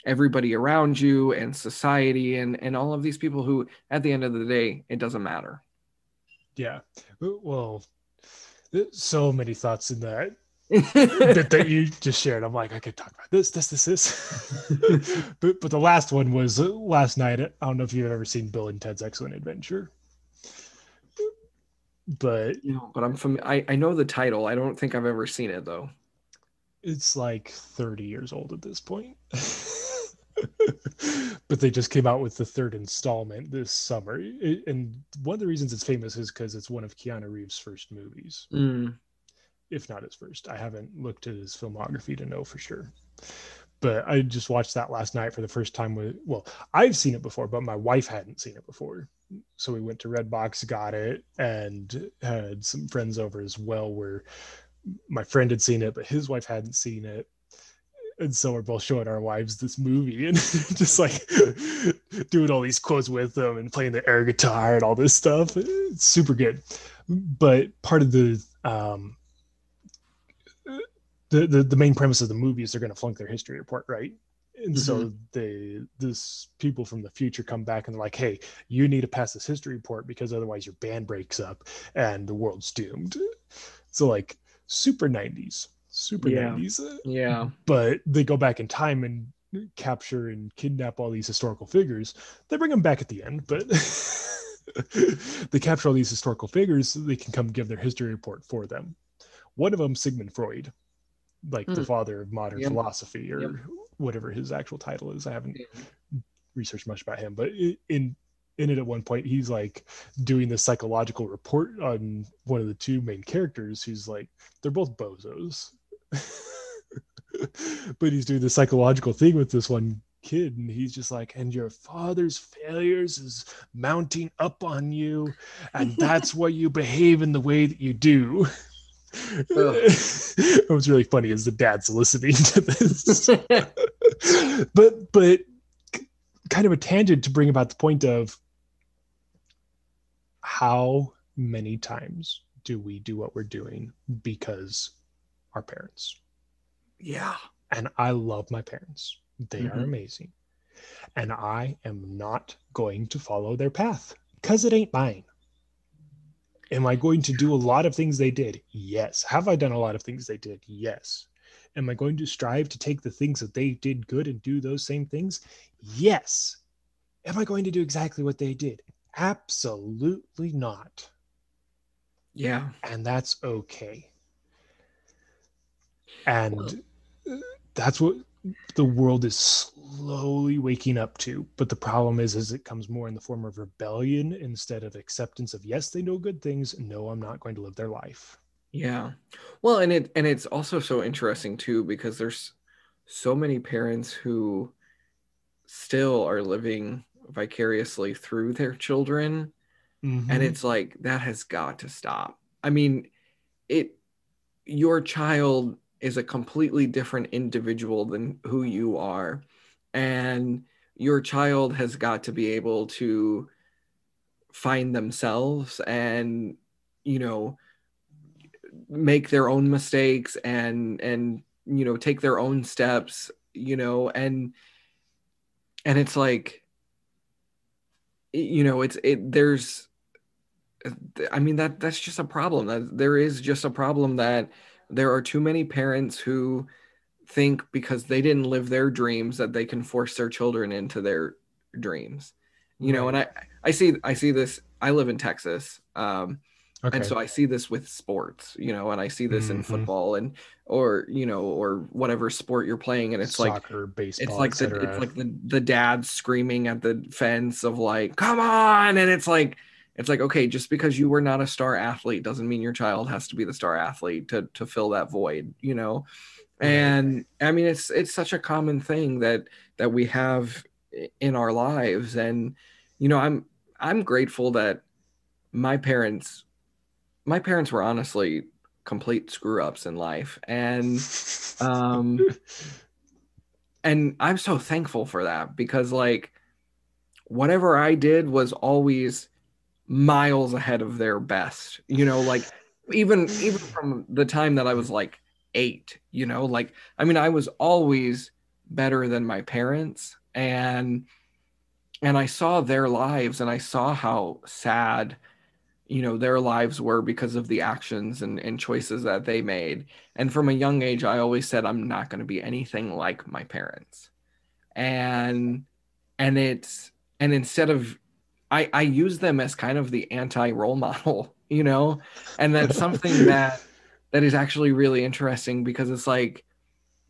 everybody around you and society and and all of these people who at the end of the day it doesn't matter.
Yeah. Well so many thoughts in that that, that you just shared. I'm like, I could talk about this, this, this, this. but but the last one was last night. I don't know if you've ever seen Bill and Ted's Excellent Adventure. But
you know, but I'm from I, I know the title. I don't think I've ever seen it though.
It's like 30 years old at this point. but they just came out with the third installment this summer. It, and one of the reasons it's famous is because it's one of Keanu Reeves' first movies.
Mm
if not his first. I haven't looked at his filmography to know for sure. But I just watched that last night for the first time with well, I've seen it before, but my wife hadn't seen it before. So we went to Redbox, got it, and had some friends over as well where my friend had seen it, but his wife hadn't seen it. And so we're both showing our wives this movie and just like doing all these quotes with them and playing the air guitar and all this stuff. It's super good. But part of the um, the, the, the main premise of the movie is they're going to flunk their history report, right? And mm-hmm. so they this people from the future come back and they're like, "Hey, you need to pass this history report because otherwise your band breaks up and the world's doomed." So like super 90s, super
yeah.
90s.
Yeah.
But they go back in time and capture and kidnap all these historical figures. They bring them back at the end, but they capture all these historical figures so they can come give their history report for them. One of them, Sigmund Freud, like mm. the father of modern yep. philosophy or yep. whatever his actual title is. I haven't researched much about him, but in in it at one point he's like doing the psychological report on one of the two main characters who's like they're both bozos but he's doing the psychological thing with this one kid and he's just like and your father's failures is mounting up on you and that's why you behave in the way that you do it was really funny is the dad's listening to this. but but kind of a tangent to bring about the point of how many times do we do what we're doing because our parents?
Yeah.
And I love my parents. They mm-hmm. are amazing. And I am not going to follow their path because it ain't mine. Am I going to do a lot of things they did? Yes. Have I done a lot of things they did? Yes. Am I going to strive to take the things that they did good and do those same things? Yes. Am I going to do exactly what they did? Absolutely not.
Yeah.
And that's okay. And that's what the world is slowly waking up to but the problem is is it comes more in the form of rebellion instead of acceptance of yes they know good things. No i'm not going to live their life.
Yeah. Well and it and it's also so interesting too because there's so many parents who still are living vicariously through their children. Mm-hmm. and it's like that has got to stop. I mean it your child is a completely different individual than who you are. And your child has got to be able to find themselves and you know make their own mistakes and and you know take their own steps you know and and it's like you know it's it there's i mean that that's just a problem. That there is just a problem that there are too many parents who think because they didn't live their dreams that they can force their children into their dreams you know and i i see i see this i live in texas um okay. and so i see this with sports you know and i see this mm-hmm. in football and or you know or whatever sport you're playing and it's
Soccer,
like
baseball
it's like the it's like the, the dad screaming at the fence of like come on and it's like it's like okay just because you were not a star athlete doesn't mean your child has to be the star athlete to to fill that void you know? And i mean it's it's such a common thing that that we have in our lives. And you know i'm i'm grateful that my parents my parents were honestly complete screw ups in life. And um and I'm so thankful for that because like whatever I did was always miles ahead of their best. You know, like even even from the time that I was like 8, you know, like I mean I was always better than my parents and and I saw their lives and I saw how sad you know their lives were because of the actions and, and choices that they made and from a young age i always said i'm not going to be anything like my parents and and it's and instead of i i use them as kind of the anti role model you know? And that's something that that is actually really interesting because it's like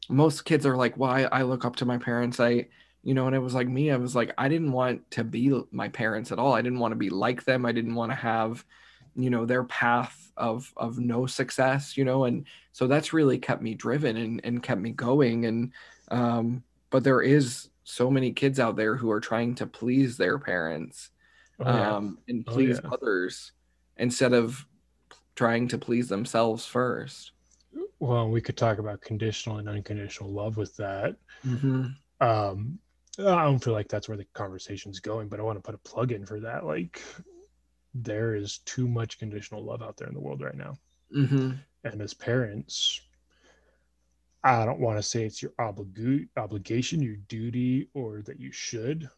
most kids are like well I, I look up to my parents i you know and it was like me i was like i didn't want to be my parents at all. I didn't want to be like them. I didn't want to have you know their path of of no success you know? And so that's really kept me driven and, and kept me going. And um but there is so many kids out there who are trying to please their parents oh, yeah. um and please oh, yeah. others instead of trying to please themselves first
well we could talk about conditional and unconditional love with that mm-hmm. um I don't feel like that's where the conversation's going, but I want to put a plug in for that. Like, there is too much conditional love out there in the world right now. Mm-hmm. And as parents, I don't want to say it's your oblig- obligation, your duty, or that you should,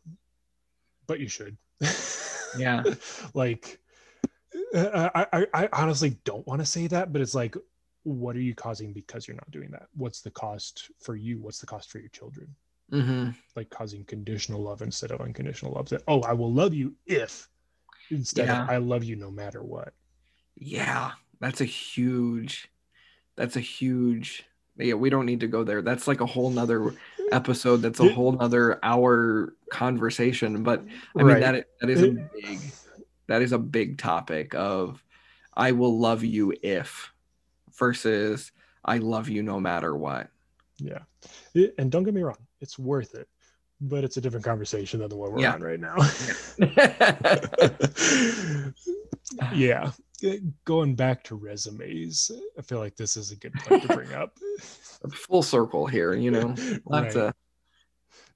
but you should.
Yeah.
like, I, I, I honestly don't want to say that, but it's like, what are you causing because you're not doing that? What's the cost for you? What's the cost for your children?
mm-hmm.
like causing conditional love instead of unconditional love. That oh, I will love you if instead yeah. of I love you no matter what.
Yeah, that's a huge. That's a huge. Yeah, we don't need to go there. That's like a whole nother episode. That's a whole nother hour conversation. But I mean that that is a big that is a big topic of I will love you if versus I love you no matter what.
Yeah. And don't get me wrong, it's worth it but it's a different conversation than the one we're yeah. on right now yeah going back to resumes i feel like this is a good point to bring up
full circle here you know right. A...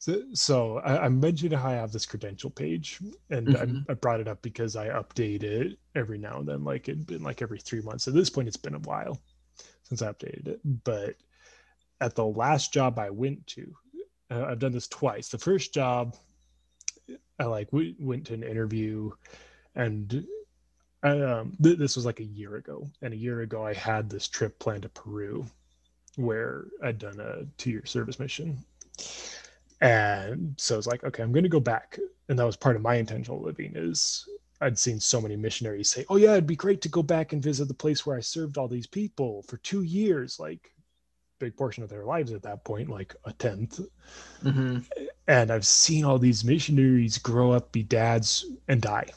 so, so I, I, mentioned how i have this credential page and mm-hmm. I, I, brought it up because i update it every now and then like it'd been like every three months at this point it's been a while since i updated it but at the last job i went to uh, I've done this twice. The first job, I like we went to an interview, and I, um, th- this was like a year ago. And a year ago, I had this trip planned to Peru, where I'd done a two-year service mission, and so I was like, okay, I'm going to go back, and that was part of my intentional living is I'd seen so many missionaries say, "Oh yeah, it'd be great to go back and visit the place where I served all these people for two years." Like big portion of their lives at that point, like a 10th
mm-hmm.
And I've seen all these missionaries grow up, be dads, and die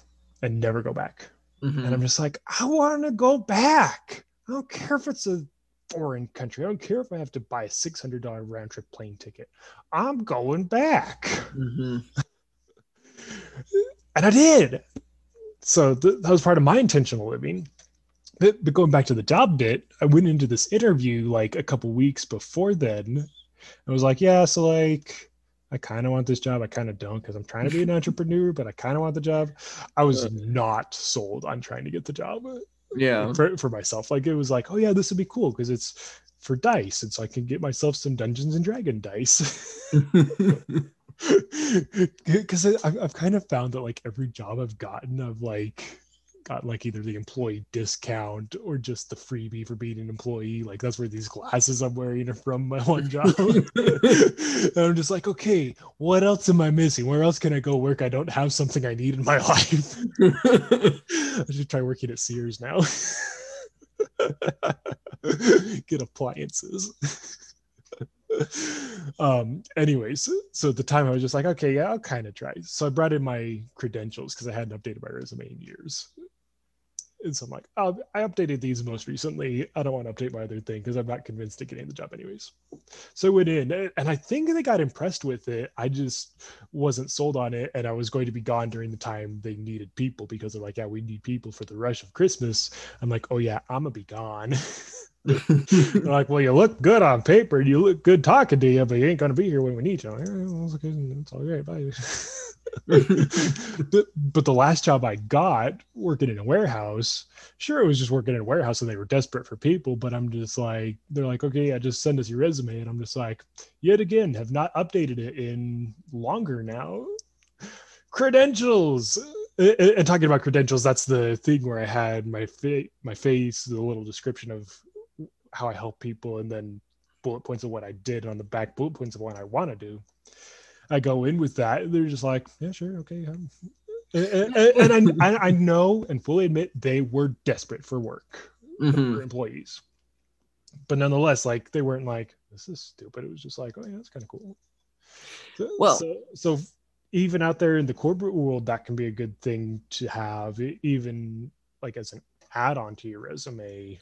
and never go back. Mm-hmm. And I'm just like, I want to go back. I don't care if it's a foreign country. I don't care if I have to buy a $600 round trip plane ticket. I'm going back.
Mm-hmm.
and I did. So th- that was part of my intentional living but, but going back to the job bit, I went into this interview like a couple weeks before then. I was like, yeah, so like I kind of want this job. I kind of don't because I'm trying to be an entrepreneur, but I kind of want the job. I was not sold on trying to get the job.
Yeah.
For, for myself. Like it was like, oh yeah, this would be cool because it's for dice. And so I can get myself some Dungeons and Dragon dice. Because I've, I've kind of found that like every job I've gotten, I've like got like either the employee discount or just the freebie for being an employee. Like that's where these glasses I'm wearing are from my one job. and I'm just like, okay, what else am I missing? Where else can I go work? I don't have something I need in my life. I should try working at Sears now. Get appliances. um anyways so at the time i was just like okay yeah i'll kind of try so i brought in my credentials because i hadn't updated my resume in years and so I'm like, oh, I updated these most recently. I don't want to update my other thing because I'm not convinced of getting the job anyways. So I went in and I think they got impressed with it. I just wasn't sold on it. And I was going to be gone during the time they needed people because they're like, yeah, we need people for the rush of Christmas. I'm like, oh yeah, I'm gonna be gone. They're like, well, you look good on paper, you look good talking to you, but you ain't gonna be here when we need you. Like, yeah, it's all right, bye. but, but the last job I got working in a warehouse, sure, it was just working in a warehouse and they were desperate for people. But I'm just like, they're like, okay, I just send us your resume. And I'm just like, yet again, have not updated it in longer now. Credentials. And talking about credentials, that's the thing where I had my fa- my face, the little description of how I help people, and then bullet points of what I did on the back, bullet points of what I want to do. I go in with that. They're just like, yeah, sure, okay. Um, and, and I, I know and fully admit they were desperate for work mm-hmm. for employees, but nonetheless, like they weren't like, this is stupid. It was just like, oh yeah, that's kind of cool. So, well, so, so even out there in the corporate world, that can be a good thing to have, even like as an add-on to your resume.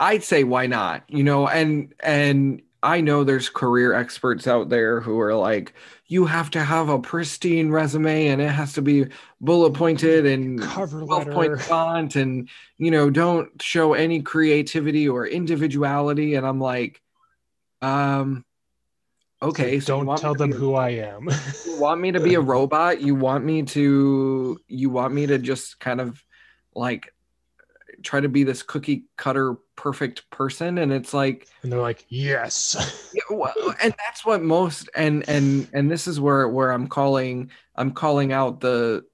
I'd say why not? You know, and and I know there's career experts out there who are like, you have to have a pristine resume and it has to be bullet pointed and
cover letter.
point font and you know don't show any creativity or individuality. And I'm like, um, okay,
so, so don't tell them who I am.
you want me to be a robot? You want me to? You want me to just kind of like try to be this cookie cutter perfect person and it's like
and they're like yes.
Yeah, well, and that's what most and and and this is where where i'm calling i'm calling out the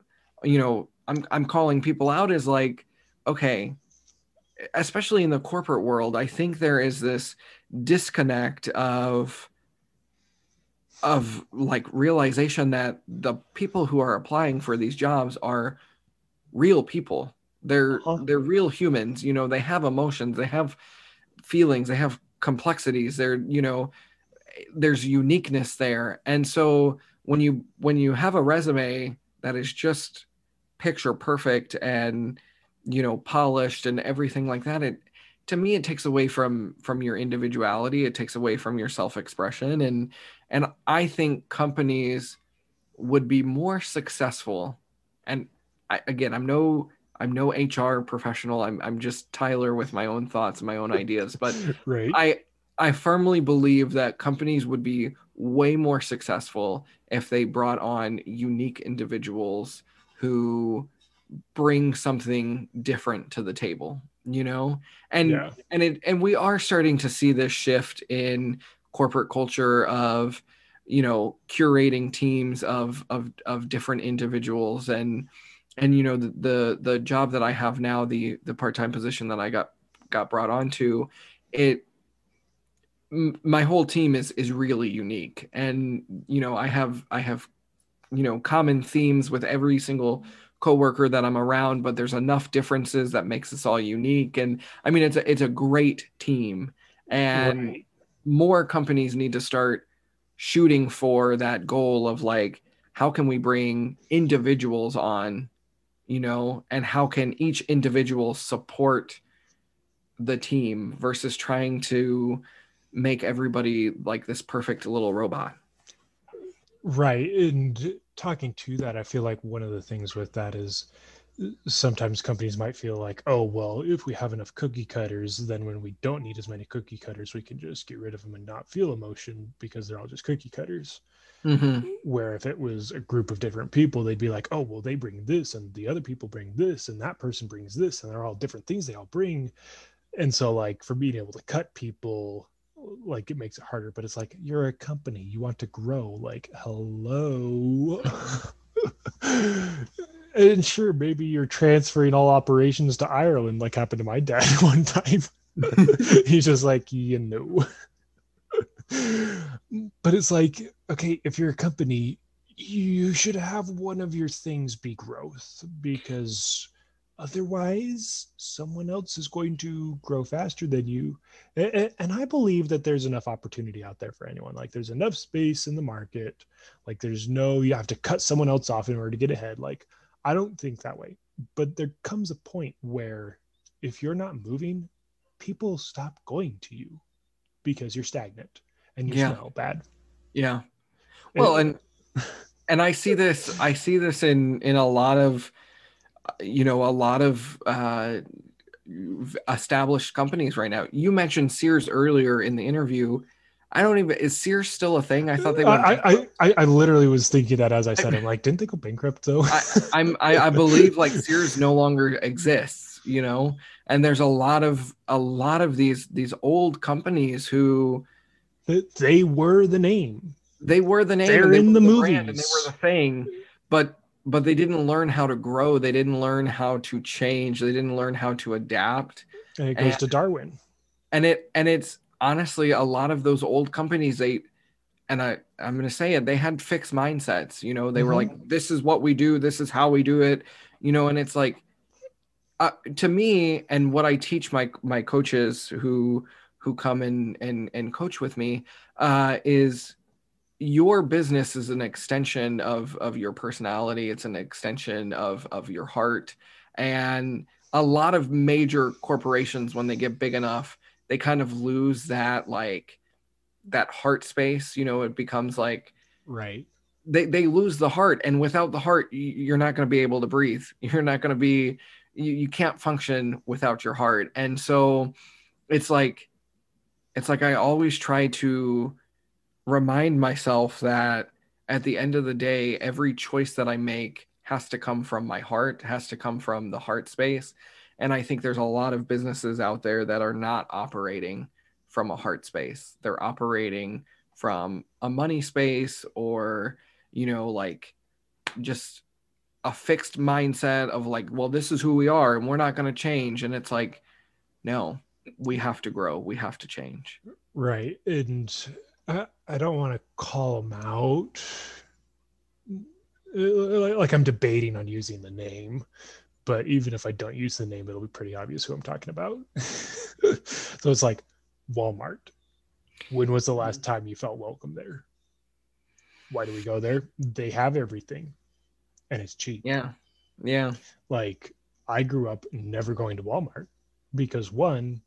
you know i'm i'm calling people out is like okay especially in the corporate world i think there is this disconnect of of like realization that the people who are applying for these jobs are real people they're uh-huh. they're real humans. You know, they have emotions, they have feelings, they have complexities. They're you know, there's uniqueness there. And so when you when you have a resume that is just picture perfect and you know polished and everything like that, it to me it takes away from from your individuality. It takes away from your self expression and and I think companies would be more successful and I, again i'm no I'm no HR professional. I'm I'm just Tyler with my own thoughts and my own ideas. But
right.
I I firmly believe that companies would be way more successful if they brought on unique individuals who bring something different to the table, you know? And yeah. and it and we are starting to see this shift in corporate culture of you know curating teams of of of different individuals and and you know the, the the job that I have now, the the part time position that I got got brought onto, it my whole team is is really unique, and you know I have I have you know common themes with every single coworker that I'm around, but there's enough differences that makes us all unique. And I mean, it's a it's a great team, and right. more companies need to start shooting for that goal of like, how can we bring individuals on you know, and how can each individual support the team versus trying to make everybody like this perfect little robot.
Right. And talking to that, I feel like one of the things with that is sometimes companies might feel like, oh, well, if we have enough cookie cutters, then when we don't need as many cookie cutters, we can just get rid of them and not feel emotion because they're all just cookie cutters. Mm-hmm. Where if it was a group of different people, they'd be like, oh, well, they bring this, and the other people bring this, and that person brings this, and they're all different things they all bring. And so, like, for being able to cut people, like, it makes it harder. But it's like, you're a company, you want to grow. Like, hello. and sure, maybe you're transferring all operations to Ireland, like happened to my dad one time. He's just like, you know but it's like okay if you're a company you should have one of your things be growth because otherwise someone else is going to grow faster than you and i believe that there's enough opportunity out there for anyone like there's enough space in the market like there's no you have to cut someone else off in order to get ahead like i don't think that way but there comes a point where if you're not moving people stop going to you because you're stagnant and you yeah. smell bad.
Yeah. Well, and and I see this I see this in in a lot of you know a lot of uh established companies right now. You mentioned Sears earlier in the interview. I don't even is Sears still a thing? I thought they.
Went I, I, I literally was thinking that as I said, I'm like, didn't they go bankrupt though?
I, I'm I, I believe like Sears no longer exists, you know, and there's a lot of a lot of these these old companies who
they were the name.
They were the name.
They're in the, the movies.
and they were the thing, but but they didn't learn how to grow. They didn't learn how to change. They didn't learn how to adapt.
And it goes and, to Darwin.
And it and it's honestly a lot of those old companies they and I I'm going to say it they had fixed mindsets. You know, they mm-hmm. were like this is what we do, this is how we do it, you know, and it's like uh, to me and what I teach my my coaches who who come in and and coach with me uh, is your business is an extension of of your personality. It's an extension of of your heart. And a lot of major corporations when they get big enough they kind of lose that like that heart space. You know it becomes like
right.
they they lose the heart. And without the heart you're not going to be able to breathe. You're not going to be you, you can't function without your heart. And so it's like it's like i always try to remind myself that at the end of the day, every choice that I make has to come from my heart, has to come from the heart space. And I think there's a lot of businesses out there that are not operating from a heart space. They're operating from a money space or, you know, like just a fixed mindset of like, well, this is who we are and we're not going to change. And it's like, no, we have to grow. We have to change.
Right. And I, I don't want to call them out uh, like I'm debating on using the name, but even if I don't use the name, it'll be pretty obvious who I'm talking about. so it's like Walmart. When was the last time you felt welcome there? Why do we go there? They have everything and it's cheap.
Yeah. Yeah.
Like I grew up never going to Walmart because one,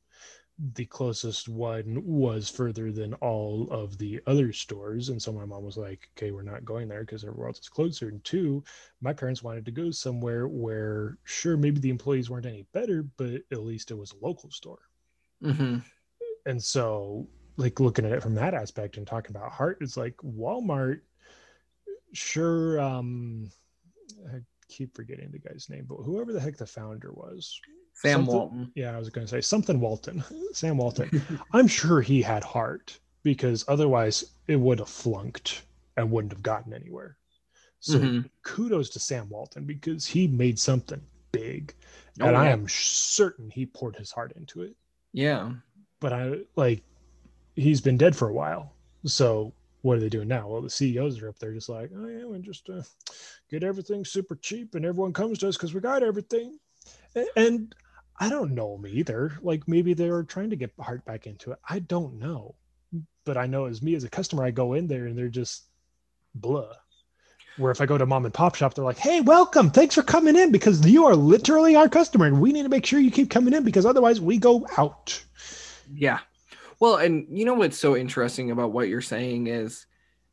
the closest one was further than all of the other stores. And so my mom was like, okay, we're not going there because everywhere else is closer. And two, my parents wanted to go somewhere where, sure, maybe the employees weren't any better, but at least it was a local store.
Mm-hmm.
And so, like, looking at it from that aspect and talking about heart, it's like Walmart, sure. Um, I keep forgetting the guy's name, but whoever the heck the founder was,
Sam
something,
Walton.
Yeah, I was going to say something Walton. Sam Walton. I'm sure he had heart because otherwise it would have flunked and wouldn't have gotten anywhere. So mm-hmm. kudos to Sam Walton because he made something big. Oh, and yeah. I am certain he poured his heart into it.
Yeah.
But I like he's been dead for a while. So what are they doing now? Well, the CEOs are up there just like, oh yeah, we just uh, get everything super cheap and everyone comes to us because we got everything. And I don't know them either. Like maybe they were trying to get heart back into it. I don't know. But I know as me as a customer, I go in there and they're just blah. Where if I go to mom and pop shop, they're like, hey, welcome. Thanks for coming in because you are literally our customer and we need to make sure you keep coming in because otherwise we go out.
Yeah. Well, and you know what's so interesting about what you're saying is,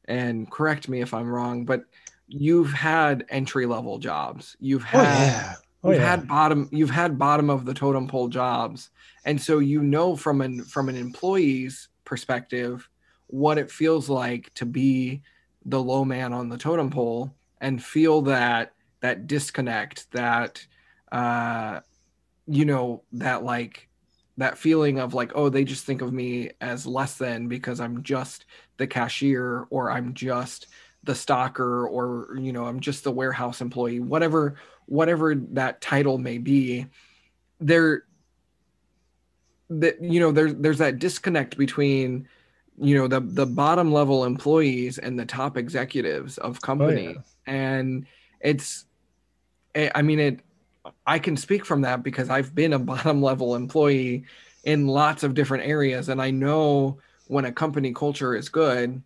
and correct me if I'm wrong, but you've had entry level jobs. You've oh, had oh, yeah oh, you've yeah. had bottom you've had bottom of the totem pole jobs and so you know from an from an employee's perspective what it feels like to be the low man on the totem pole and feel that that disconnect that uh you know that like that feeling of like oh they just think of me as less than because i'm just the cashier or i'm just the stocker or you know i'm just the warehouse employee whatever whatever that title may be there that you know there's there's that disconnect between you know the the bottom level employees and the top executives of company oh, yeah. and it's eh, i mean it i can speak from that because i've been a bottom level employee in lots of different areas and i know when a company culture is good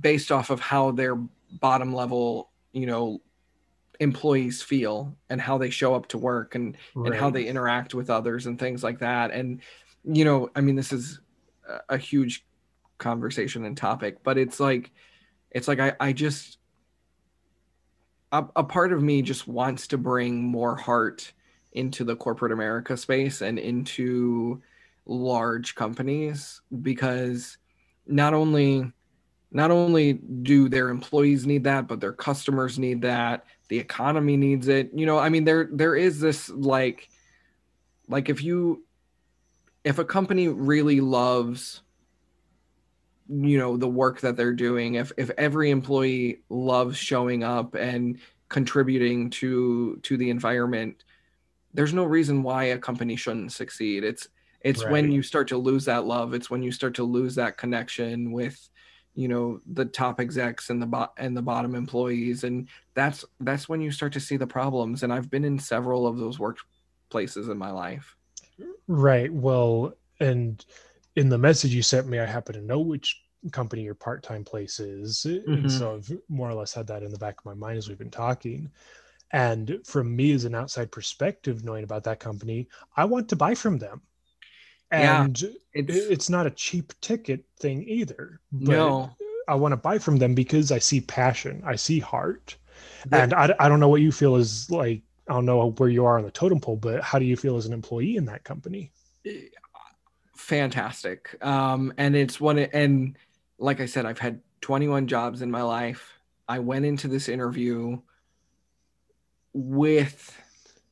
based off of how their bottom level you know employees feel and how they show up to work and right. and how they interact with others and things like that and you know i mean this is a huge conversation and topic but it's like it's like i i just a, a part of me just wants to bring more heart into the corporate America space and into large companies because not only not only do their employees need that but their customers need that the economy needs it. You know i mean there there is this like like if you if a company really loves you know the work that they're doing if if every employee loves showing up and contributing to to the environment there's no reason why a company shouldn't succeed. It's it's right. when you start to lose that love. It's when you start to lose that connection with you know the top execs and the bo- and the bottom employees and that's that's when you start to see the problems and i've been in several of those workplaces in my life.
Right well and in the message you sent me i happen to know which company your part-time place is mm-hmm. and so i've more or less had that in the back of my mind as we've been talking. And from me as an outside perspective knowing about that company i want to buy from them and yeah, it's, it's not a cheap ticket thing either
no.
I want to buy from them because i see passion i see heart. Yeah. and I, I don't know what you feel is like i don't know where you are on the totem pole but how do you feel as an employee in that company?
Fantastic. Um and it's one and like i said i've had 21 jobs in my life. I went into this interview with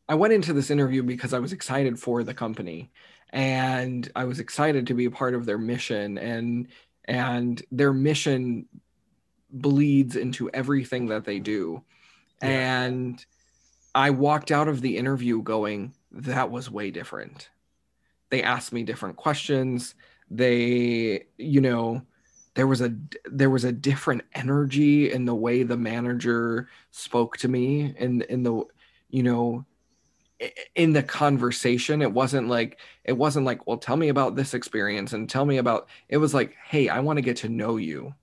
i went into this interview because i was excited for the company and I was excited to be a part of their mission and and their mission bleeds into everything that they do. Yeah. And I walked out of the interview going, that was way different. They asked me different questions. They, you know, there was a there was a different energy in the way the manager spoke to me and in, in the you know in the conversation it wasn't like it wasn't like well tell me about this experience and tell me about it was like hey i want to get to know you.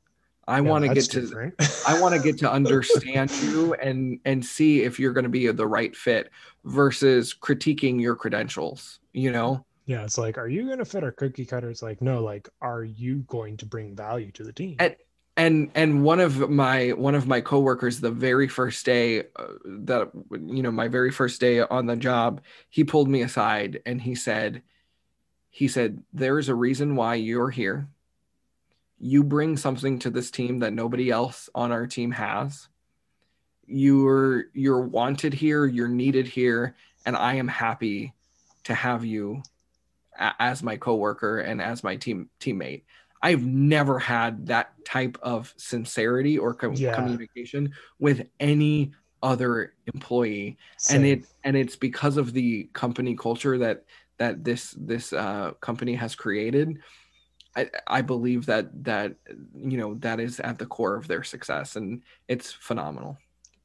I yeah, want to get to i want to get to understand you and and see if you're going to be the right fit versus critiquing your credentials you know?
Yeah it's like are you going to fit our cookie cutter it's like no like are you going to bring value to the team?
And and and one of my one of my coworkers the very first day uh, that you know my very first day on the job he pulled me aside and he said he said there's a reason why you're here. You bring something to this team that nobody else on our team has. You're you're wanted here you're needed here and i am happy to have you as my coworker and as my team teammate I've never had that type of sincerity or com- yeah. communication with any other employee. Same. and it and it's because of the company culture that that this this uh, company has created. I, I believe that that you know that is at the core of their success and it's phenomenal.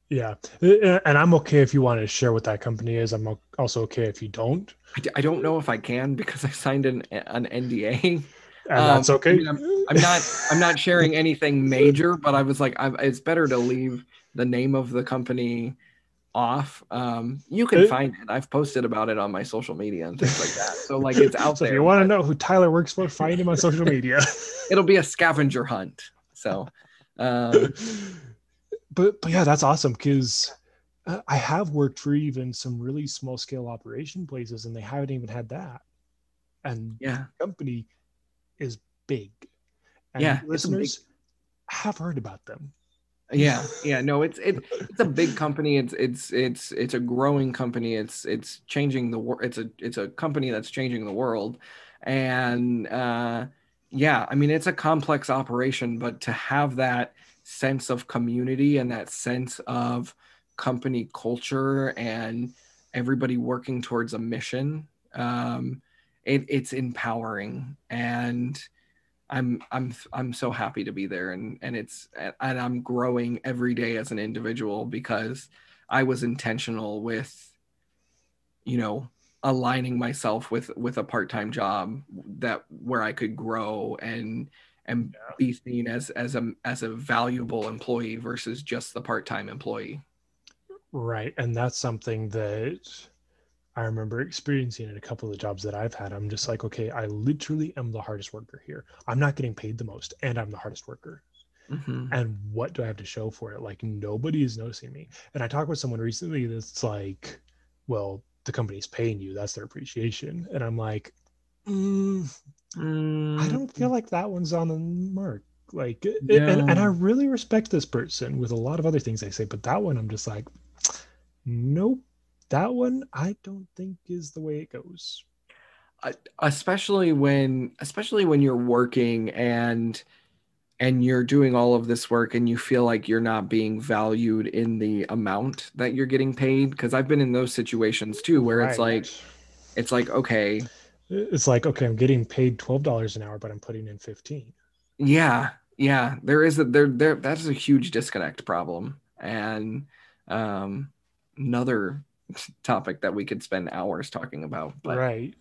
Yeah. And i'm okay if you want to share what that company is. I'm also okay if you don't.
I, I don't know if i can because i signed an, an nda
and um, that's okay. I
mean, I'm, I'm, not I'm not sharing anything major, but I was like, i it's better to leave the name of the company off. Um, you can find it. I've posted about it on my social media and things like that. So like it's out so there.
If you want to know who Tyler works for, find him on social media.
it'll be a scavenger hunt. So, um,
but but yeah, that's awesome because. Uh, I have worked for even some really small scale operation places, and they haven't even had that. And
yeah,
company is big.
And yeah,
listeners big... have heard about them.
Yeah, yeah, no, it's it, it's a big company. It's it's it's it's a growing company. It's it's changing the world. It's a it's a company that's changing the world, and uh, yeah, I mean it's a complex operation, but to have that sense of community and that sense of company culture and everybody working towards a mission um, it, it's empowering. And I'm I'm I'm so happy to be there. And and it's and I'm growing every day as an individual because I was intentional with you know aligning myself with with a part-time job that where I could grow and and be seen as as a as a valuable employee versus just the part-time employee.
Right, and that's something that I remember experiencing it a couple of the jobs that I've had. I'm just like, okay, I literally am the hardest worker here. I'm not getting paid the most, and I'm the hardest worker. Mm-hmm. And what do I have to show for it? Like nobody is noticing me. And I talked with someone recently that's like, well, the company's paying you that's their appreciation and i'm like mm, i don't feel like that one's on the mark like yeah. and, and i really respect this person with a lot of other things they say but that one i'm just like nope that one i don't think is the way it goes.
Especially when especially when you're working and and you're doing all of this work and you feel like you're not being valued in the amount that you're getting paid because i've been in those situations too where right. it's like it's like okay.
It's like okay i'm getting paid $12 an hour but i'm putting in 15
yeah yeah. There is a there there that's a huge disconnect problem. And um another topic that we could spend hours talking about.
But. Right.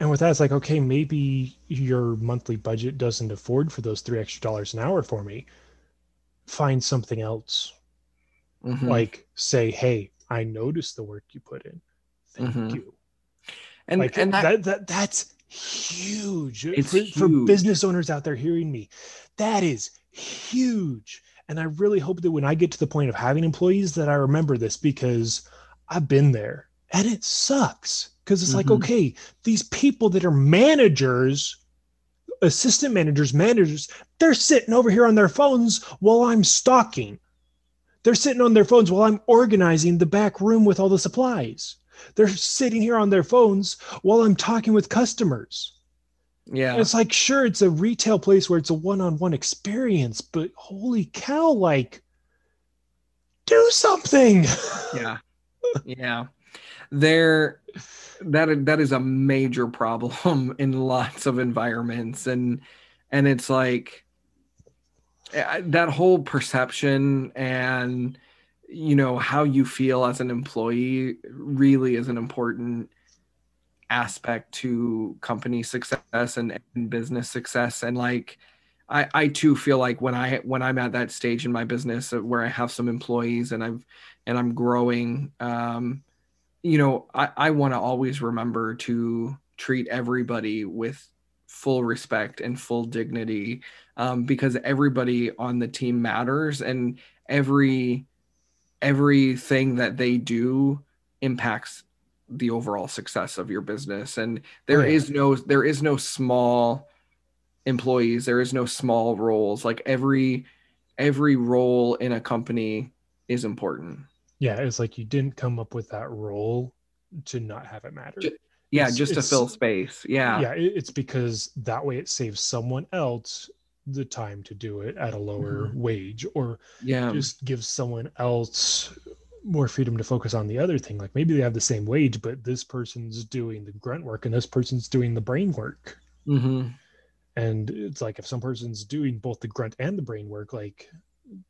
And with that, it's like, okay, maybe your monthly budget doesn't afford for those three extra dollars an hour for me. Find something else. Mm-hmm. Like say, hey, I noticed the work you put in. Thank mm-hmm. you. And, like, and that, that, that that's huge. It's for, huge. for business owners out there hearing me. That is huge. And I really hope that when I get to the point of having employees that I remember this because I've been there and it sucks because it's mm-hmm. like, okay, these people that are managers, assistant managers, managers, they're sitting over here on their phones while I'm stocking. They're sitting on their phones while I'm organizing the back room with all the supplies. They're sitting here on their phones while I'm talking with customers. Yeah. And it's like, sure, it's a retail place where it's a one on one experience, but holy cow, like, do something.
Yeah yeah. There that that is a major problem in lots of environments and and it's like eh, that whole perception and you know how you feel as an employee really is an important aspect to company success and, and business success and like I, I too feel like when I when I'm at that stage in my business where I have some employees and I've and I'm growing, um, you know, I, I want to always remember to treat everybody with full respect and full dignity um, because everybody on the team matters and every everything that they do impacts the overall success of your business and there oh, yeah. is no there is no small employees there is no small roles like every every role in a company is important
yeah, it's like you didn't come up with that role to not have it matter.
yeah, it's, just to fill space. Yeah.
Yeah, it's because that way it saves someone else the time to do it at a lower mm-hmm. wage or yeah just gives someone else more freedom to focus on the other thing like maybe they have the same wage but this person's doing the grunt work and this person's doing the brain work mm-hmm. And it's like if some person's doing both the grunt and the brain work like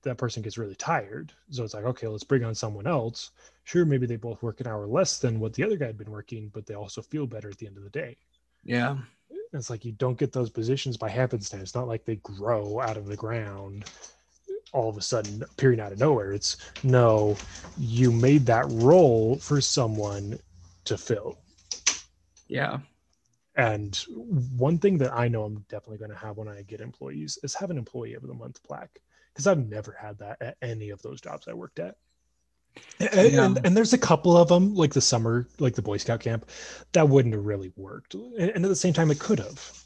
that person gets really tired. So it's like, okay, let's bring on someone else. Sure, maybe they both work an hour less than what the other guy had been working, but they also feel better at the end of the day.
Yeah.
It's like you don't get those positions by happenstance. It's not like they grow out of the ground all of a sudden appearing out of nowhere. It's no, you made that role for someone to fill.
Yeah.
And one thing that I know I'm definitely going to have when I get employees is have an employee of the month plaque because I've never had that at any of those jobs I worked at. And, yeah. and, and, there's a couple of them, like the summer, like the Boy Scout camp, that wouldn't have really worked. And, and at the same time, it could have.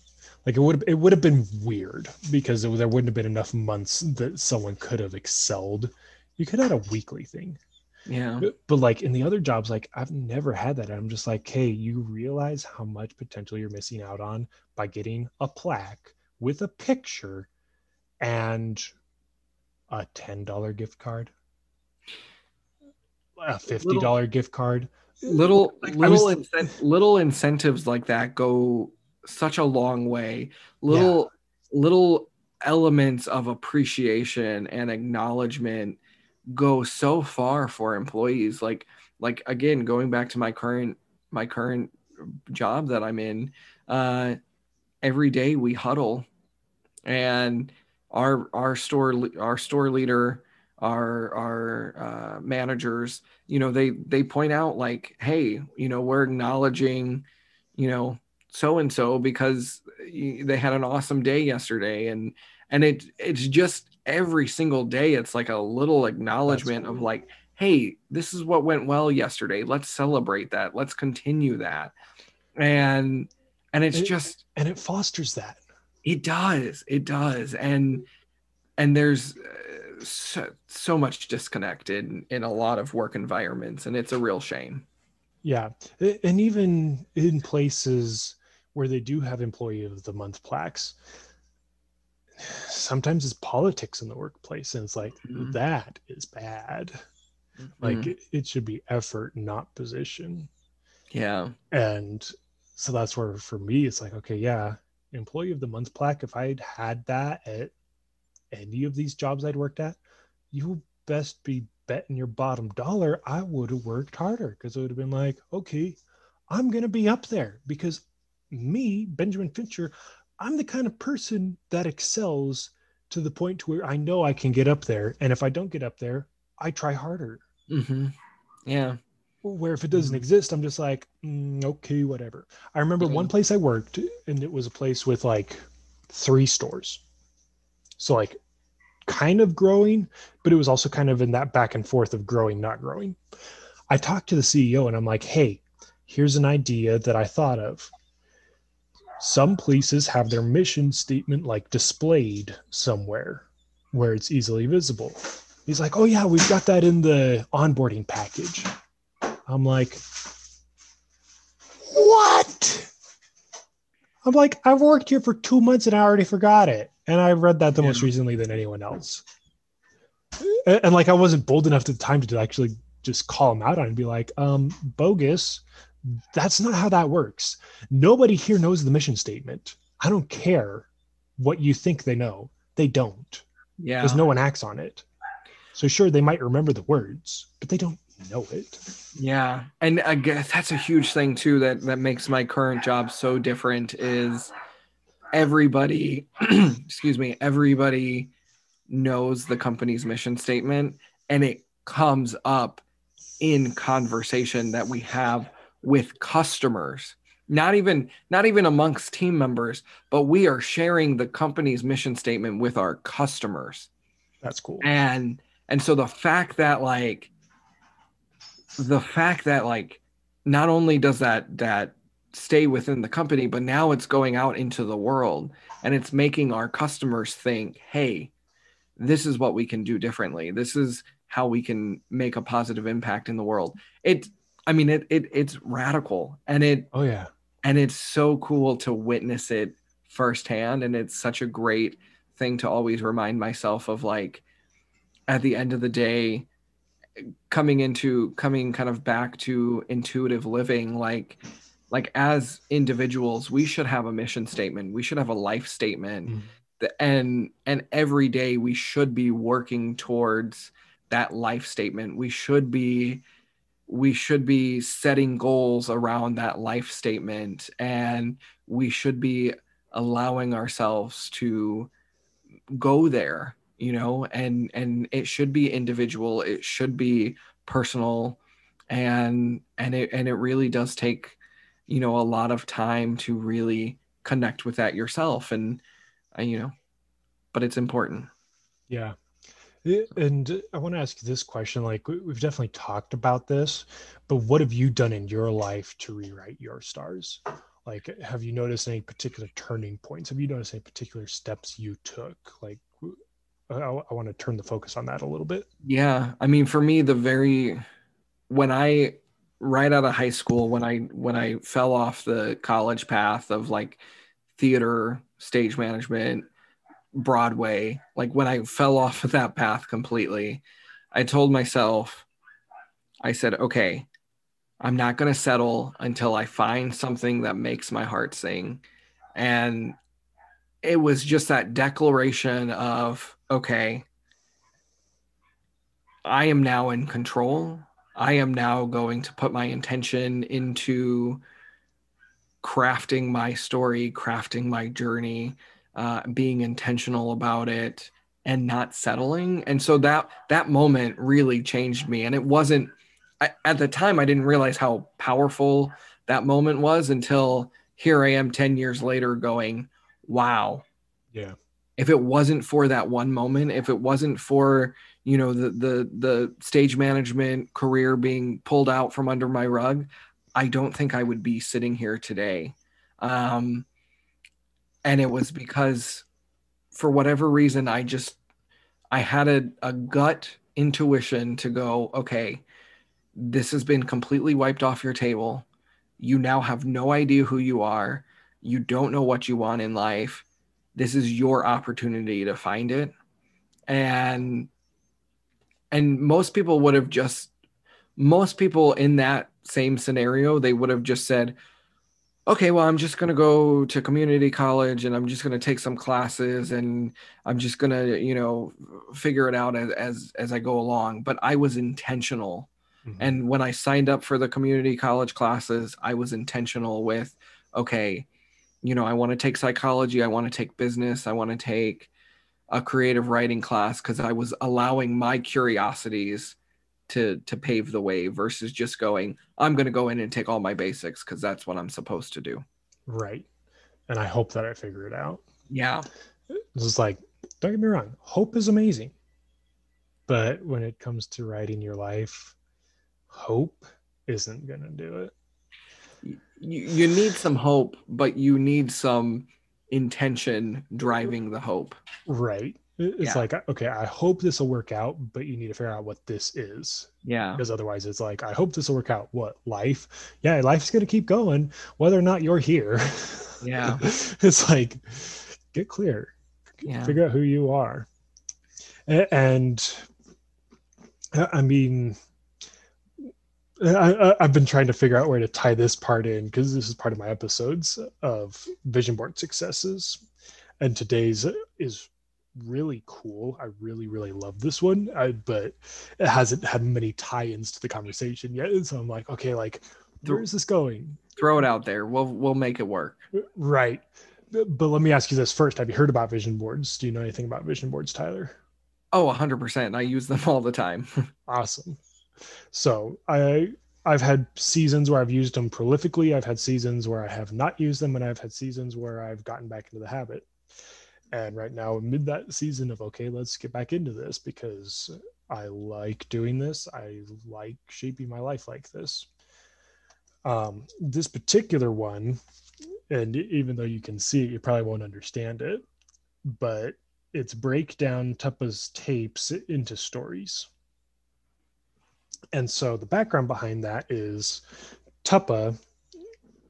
Like it would it would have been weird because it, there wouldn't have been enough months that someone could have excelled. You could have had a weekly thing.
Yeah.
But, but like in the other jobs, like I've never had that. I'm just like, hey, you realize how much potential you're missing out on by getting a plaque with a picture and a $10 gift card, a $50 little, gift card.
Little like little was, incent- little incentives like that go such a long way. Little yeah. little elements of appreciation and acknowledgement go so far for employees like like again going back to my current my current job that I'm in uh every day we huddle and our our store our store leader our our uh, managers you know they they point out like hey you know we're acknowledging you know so and so because they had an awesome day yesterday. And and it it's just every single day it's like a little acknowledgement cool. of like hey, this is what went well yesterday. Let's celebrate that. Let's continue that. And and it's
it,
just
and it fosters that.
It does. It does. And and there's uh, so, so much disconnected in, in a lot of work environments and it's a real shame.
Yeah. And even in places where they do have employee of the month plaques, sometimes it's politics in the workplace and it's like mm-hmm. that is bad mm-hmm. like it, it, should be effort not position
yeah
and so that's where for me it's like okay yeah employee of the month plaque if i'd had that at any of these jobs i'd worked at you best be betting your bottom dollar i would have worked harder because it would have been like okay i'm going to be up there because me benjamin fincher I'm the kind of person that excels to the point to where I know I can get up there, and if I don't get up there, I try harder.
Mm-hmm. Yeah.
Where if it doesn't mm-hmm. exist, I'm just like, mm, okay, whatever. I remember mm-hmm. one place I worked, and it was a place with like three stores. So like kind of growing, but it was also kind of in that back and forth of growing, not growing. I talked to the CEO and I'm like, hey, here's an idea that I thought of some places have their mission statement like displayed somewhere where it's easily visible. He's like, "Oh yeah, we've got that in the onboarding package." I'm like, "What?" I'm like, "I've worked here for 2 months and I already forgot it." And I read that the yeah. most recently than anyone else. And, and, like I wasn't bold enough at the time to actually just call him out on and be like, um, bogus that's not how that works. Nobody here knows the mission statement. I don't care what you think they know. They don't.
Yeah.
Because no one acts on it. So sure, they might remember the words, but they don't know it.
Yeah. And I guess that's a huge thing too that that makes my current job so different is everybody excuse me, everybody knows the company's mission statement and it comes up in conversation that we have with customers not even not even amongst team members but we are sharing the company's mission statement with our customers.
That's cool.
And and so the fact that like the fact that like not only does that that stay within the company but now it's going out into the world and it's making our customers think hey this is what we can do differently. This is how we can make a positive impact in the world. It I mean, it, it it's radical and it
oh yeah,
and it's so cool to witness it firsthand, and it's such a great thing to always remind myself of like at the end of the day coming into coming kind of back to intuitive living like like as individuals we should have a mission statement we should have a life statement mm. and and every day we should be working towards that life statement we should be we should be setting goals around that life statement and we should be allowing ourselves to go there you know and and it should be individual it should be personal and and it and it really does take you know a lot of time to really connect with that yourself and uh, you know but it's important.
Yeah and I want to ask this question like, we've definitely talked about this, but what have you done in your life to rewrite your stars? Like, have you noticed any particular turning points? Have you noticed any particular steps you took? Like, I, I want to turn the focus on that a little bit.
Yeah. I mean, for me, the very, when I, right out of high school, when I, when I fell off the college path of like theater, stage management, Broadway, like when I fell off of that path completely, I told myself, I said, okay, I'm not going to settle until I find something that makes my heart sing. And it was just that declaration of, okay, I am now in control. I am now going to put my intention into crafting my story, crafting my journey, uh, being intentional about it and not settling. And so that that moment really changed me. And it wasn't I, at the time i didn't realize how powerful that moment was until here i am 10 years later going wow.
Yeah.
If it wasn't for that one moment, if it wasn't for you know the the the stage management career being pulled out from under my rug, I don't think I would be sitting here today. Um, and it was because for whatever reason I just I had a, a gut intuition to go, okay, this has been completely wiped off your table. You now have no idea who you are. You don't know what you want in life. This is your opportunity to find it. And and most people would have just most people in that same scenario, they would have just said, okay, well, I'm just going to go to community college and I'm just going to take some classes and I'm just going to, you know, figure it out as, as, as I go along. But I was intentional. Mm-hmm. And when I signed up for the community college classes, I was intentional with, okay, you know, I want to take psychology, I want to take business, I want to take a creative writing class because I was allowing my curiosities to to pave the way versus just going i'm going to go in and take all my basics because that's what i'm supposed to do.
Right. And i hope that i figure it out.
Yeah.
This is like don't get me wrong hope is amazing. But when it comes to writing your life hope isn't going to do it.
You, you need some hope but you need some intention driving the hope.
Right it's yeah. like, okay, I hope this will work out, but you need to figure out what this is.
Yeah.
Because otherwise, it's like, I hope this will work out. What life? Yeah, life's going to keep going, whether or not you're here.
Yeah.
it's like, get clear, yeah. figure out who you are. And I mean, I, have been trying to figure out where to tie this part in because this is part of my episodes of vision board successes. And today's is really cool. I really, really love this one, I, but it hasn't had many tie-ins to the conversation yet. So I'm like, okay, like where is this going?
Throw it out there. We'll we'll make it work.
Uh, right. But let me ask you this first. Have you heard about vision boards? Do you know anything about vision boards, Tyler?
Oh, 100%. I use them all the time.
awesome. So, I I've had seasons where I've used them prolifically. I've had seasons where I have not used them and I've had seasons where I've gotten back into the habit and right now mid that season of okay let's get back into this because i like doing this. I like shaping my life like this. Um, this particular one and even though you can see it you probably won't understand it but it's break down tuppa's tapes into stories. And so the background behind that is tuppa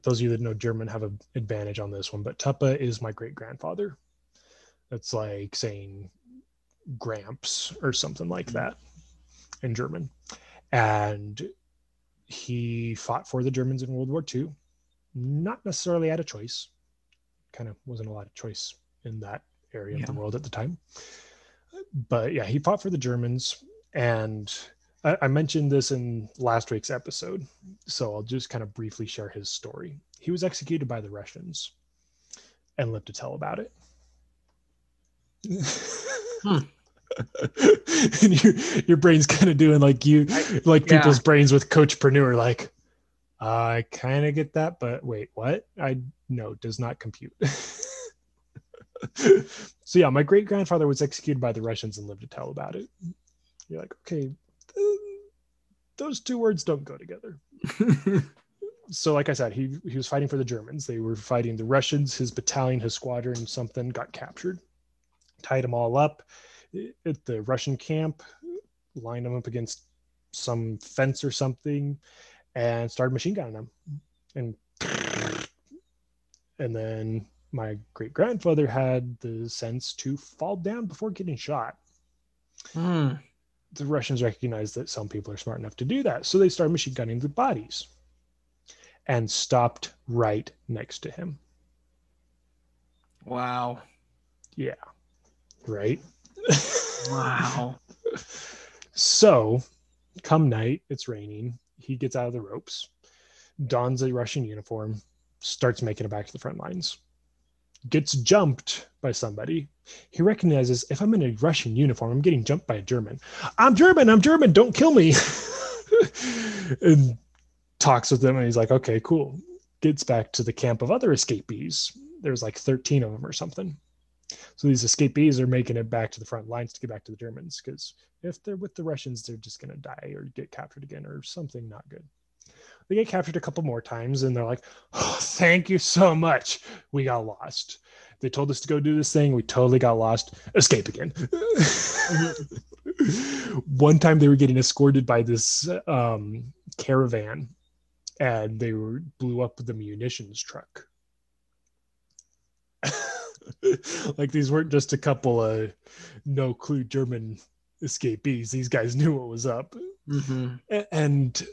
those of you that know german have an advantage on this one but tuppa is my great grandfather it's like saying Gramps or something like mm-hmm. that in German. And he fought for the Germans in World War II, not necessarily at a choice. Kind of wasn't a lot of choice in that area yeah. of the world at the time. But yeah, he fought for the Germans. And I, I mentioned this in last week's episode. So I'll just kind of briefly share his story. He was executed by the Russians and lived to tell about it hmm. and your your brain's kind of doing like you like yeah. people's brains with coachpreneur like i kind of get that but wait what? I no does not compute. So yeah my great grandfather was executed by the russians and lived to tell about it. You're like okay those two words don't go together. So like i said he he was fighting for the germans. They were fighting the russians his battalion his squadron something got captured tied them all up at the Russian camp, lined them up against some fence or something, and started machine gunning them. And and then my great grandfather had the sense to fall down before getting shot.
Hmm.
The Russians recognized that some people are smart enough to do that, so they started machine gunning the bodies and stopped right next to him.
Wow.
Yeah right?
Wow.
so, come night, it's raining. He gets out of the ropes, dons a Russian uniform, starts making it back to the front lines. Gets jumped by somebody. He recognizes if I'm in a Russian uniform, I'm getting jumped by a German. I'm German, I'm German, don't kill me. and talks with them, and he's like, okay, cool. Gets back to the camp of other escapees. There's like 13 of them or something So these escapees are making it back to the front lines to get back to the Germans because if they're with the Russians, they're just going to die or get captured again or something not good. They get captured a couple more times and they're like, oh, thank you so much. We got lost. They told us to go do this thing. We totally got lost. Escape again. One time they were getting escorted by this um, caravan and they were blew up the munitions truck. like these weren't just a couple of no clue German escapees. These guys knew what was up. Mm-hmm. And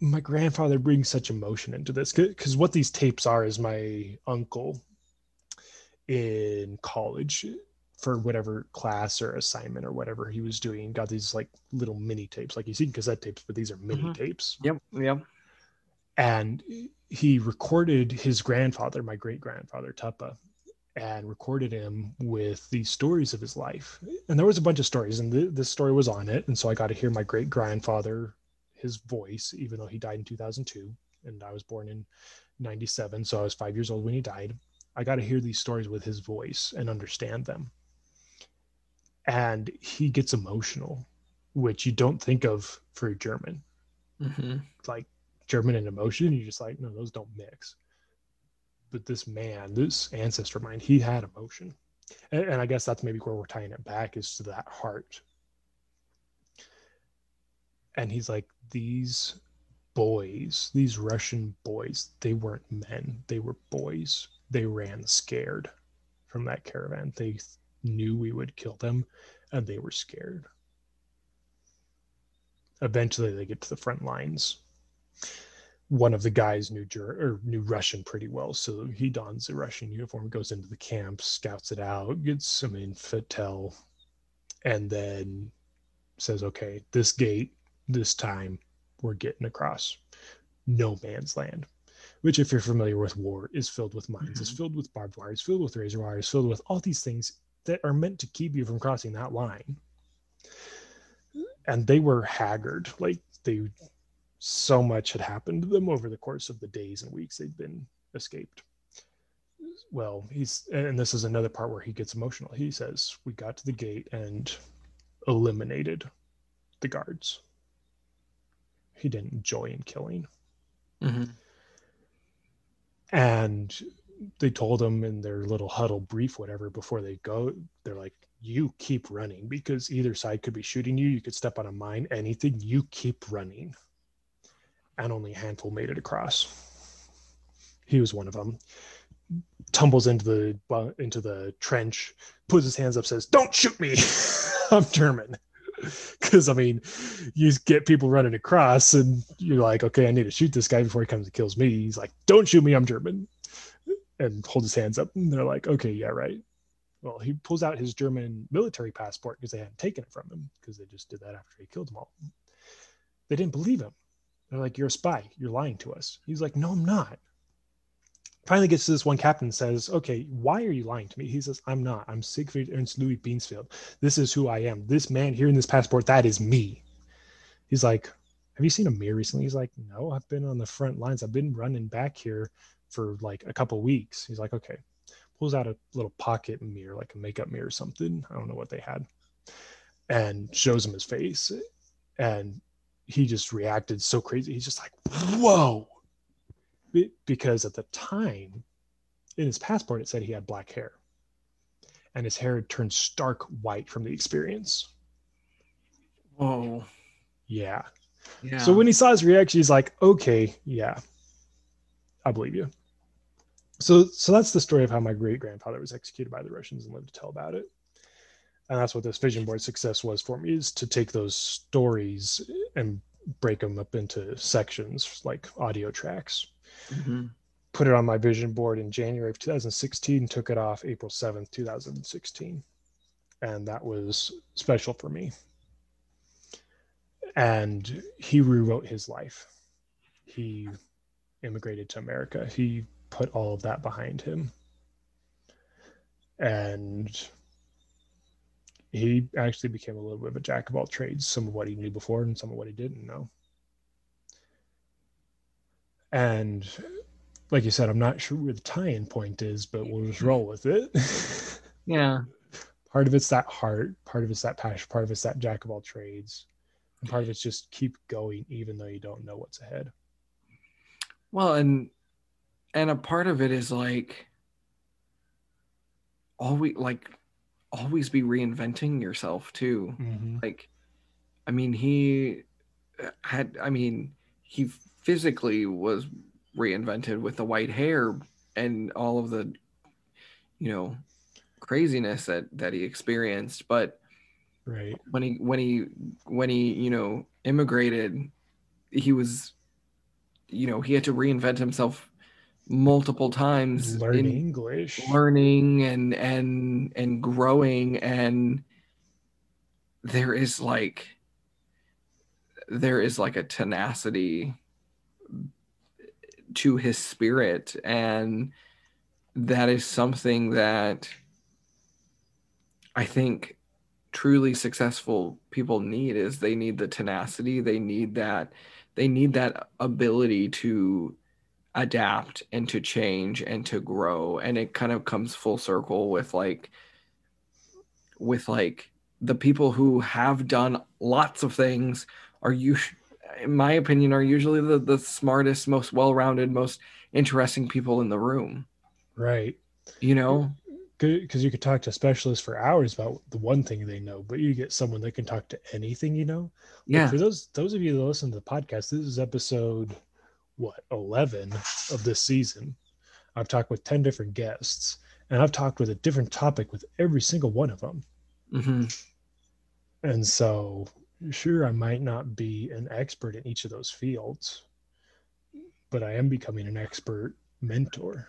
my grandfather brings such emotion into this because what these tapes are is my uncle in college for whatever class or assignment or whatever he was doing got these like little mini tapes like you see cassette tapes but these are mini mm-hmm. tapes
yep yep
and he recorded his grandfather my great grandfather tuppa and recorded him with these stories of his life and there was a bunch of stories and th- this story was on it and so i got to hear my great grandfather his voice even though he died in 2002 and i was born in 97 so i was five years old when he died I got to hear these stories with his voice and understand them. And he gets emotional, which you don't think of for a German. Mm-hmm. Like German and emotion, you're just like, no, those don't mix. But this man, this ancestor of mine, he had emotion. And, and I guess that's maybe where we're tying it back is to that heart. And he's like, these boys, these Russian boys, they weren't men, they were boys they ran scared from that caravan. They knew we would kill them and they were scared. Eventually, they get to the front lines. One of the guys knew Ger- or knew Russian pretty well, so he dons a Russian uniform, goes into the camp, scouts it out, gets some intel, and then says, "Okay, this gate, this time, we're getting across. No man's land which, if you're familiar with war, is filled with mines, mm-hmm. is filled with barbed wire, is filled with razor wire, is filled with all these things that are meant to keep you from crossing that line. And they were haggard, like they so much had happened to them over the course of the days and weeks they'd been escaped. Well, he's and this is another part where he gets emotional. He says, We got to the gate and eliminated the guards. He didn't joy in killing. Mm-hmm and they told them in their little huddle brief whatever before they go they're like you keep running because either side could be shooting you you could step on a mine anything you keep running and only a handful made it across he was one of them tumbles into the into the trench puts his hands up says don't shoot me i'm german because I mean, you get people running across, and you're like, okay, I need to shoot this guy before he comes and kills me. He's like, don't shoot me, I'm German, and hold his hands up. And they're like, okay, yeah, right. Well, he pulls out his German military passport because they hadn't taken it from him because they just did that after he killed them all. They didn't believe him. They're like, you're a spy. You're lying to us. He's like, no, I'm not finally gets to this one captain says, Okay, why are you lying to me? He says, I'm not. I'm Siegfried Ernst Louis Beansfield. This is who I am. This man here in this passport, that is me. He's like, Have you seen a mirror recently? He's like, No, I've been on the front lines. I've been running back here for like a couple weeks. He's like, Okay. Pulls out a little pocket mirror, like a makeup mirror or something. I don't know what they had. And shows him his face. And he just reacted so crazy. He's just like, Whoa. Because at the time in his passport it said he had black hair. And his hair had turned stark white from the experience.
Whoa.
Yeah. Yeah. So when he saw his reaction he's like okay yeah. I believe you. So so that's the story of how my great grandfather was executed by the russians and lived to tell about it and that's what this vision board success was for me is to take those stories and break them up into sections like audio tracks Mm-hmm. Put it on my vision board in January of 2016, took it off April 7th, 2016. And that was special for me. And he rewrote his life. He immigrated to America. He put all of that behind him. And he actually became a little bit of a jack of all trades, some of what he knew before and some of what he didn't know. And like you said, I'm not sure where the tie-in point is, but we'll just roll with it.
Yeah.
Part of it's that heart, part of it's that passion, part of it's that jack of all trades. And part of it's just keep going even though you don't know what's ahead.
Well, and and a part of it is like all we like always be reinventing yourself too.
Mm-hmm.
Like I mean, he had I mean, he physically was reinvented with the white hair and all of the you know craziness that that he experienced but
Right.
when he when he when he you know immigrated he was you know he had to reinvent himself multiple times
Learn
in
English.
learning and and and growing and there is like there is like a tenacity to his spirit and that is something that i think truly successful people need is they need the tenacity they need that they need that ability to adapt and to change and to grow and it kind of comes full circle with like with like the people who have done lots of things are you in my opinion are usually the, the smartest most well-rounded most interesting people in the room
Right.
you know
Because you could talk to specialists for hours about the one thing they know, but you get someone that can talk to anything you know. Like,
yeah
for those those of you that listen to the podcast, this is episode what eleven of this season. I've talked with ten different guests, and I've talked with a different topic with every single one of them.
hmm
And so, sure, I might not be an expert in each of those fields, but I am becoming an expert mentor.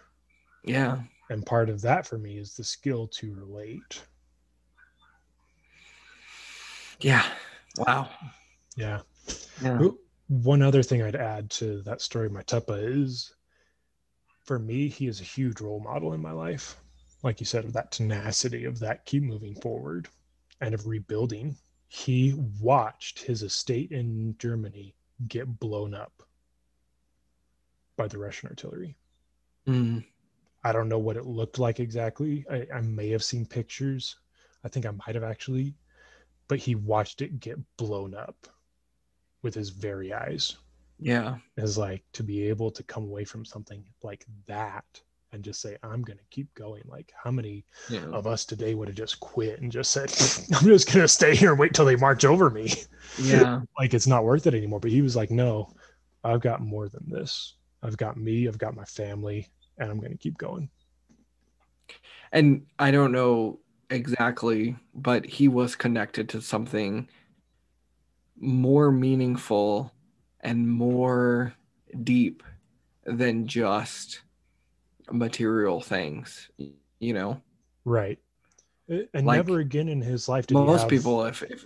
yeah
And part of that for me is the skill to relate.
yeah wow
Yeah.
yeah
One other thing I'd add to that story, my is for me, he is a huge role model in my life. Like you said, of that tenacity, of that keep moving forward and of rebuilding. He watched his estate in Germany get blown up by the Russian artillery.
Mm.
I don't know what it looked like exactly. I, I may have seen pictures. I think I might have actually, but he watched it get blown up with his very eyes.
yeah
Is like to be able to come away from something like that and just say, I'm going to keep going. Like, how many
yeah
of us today would have just quit and just said, I'm just going to stay here and wait till they march over me?
yeah
like, it's not worth it anymore. But he was like, No, I've got more than this. I've got me, I've got my family, and I'm going to keep going.
and I don't know exactly, but he was connected to something more meaningful and more deep than just material things, you know?
Right. And
Like,
never again in his life did he
Most
have-
people, if, if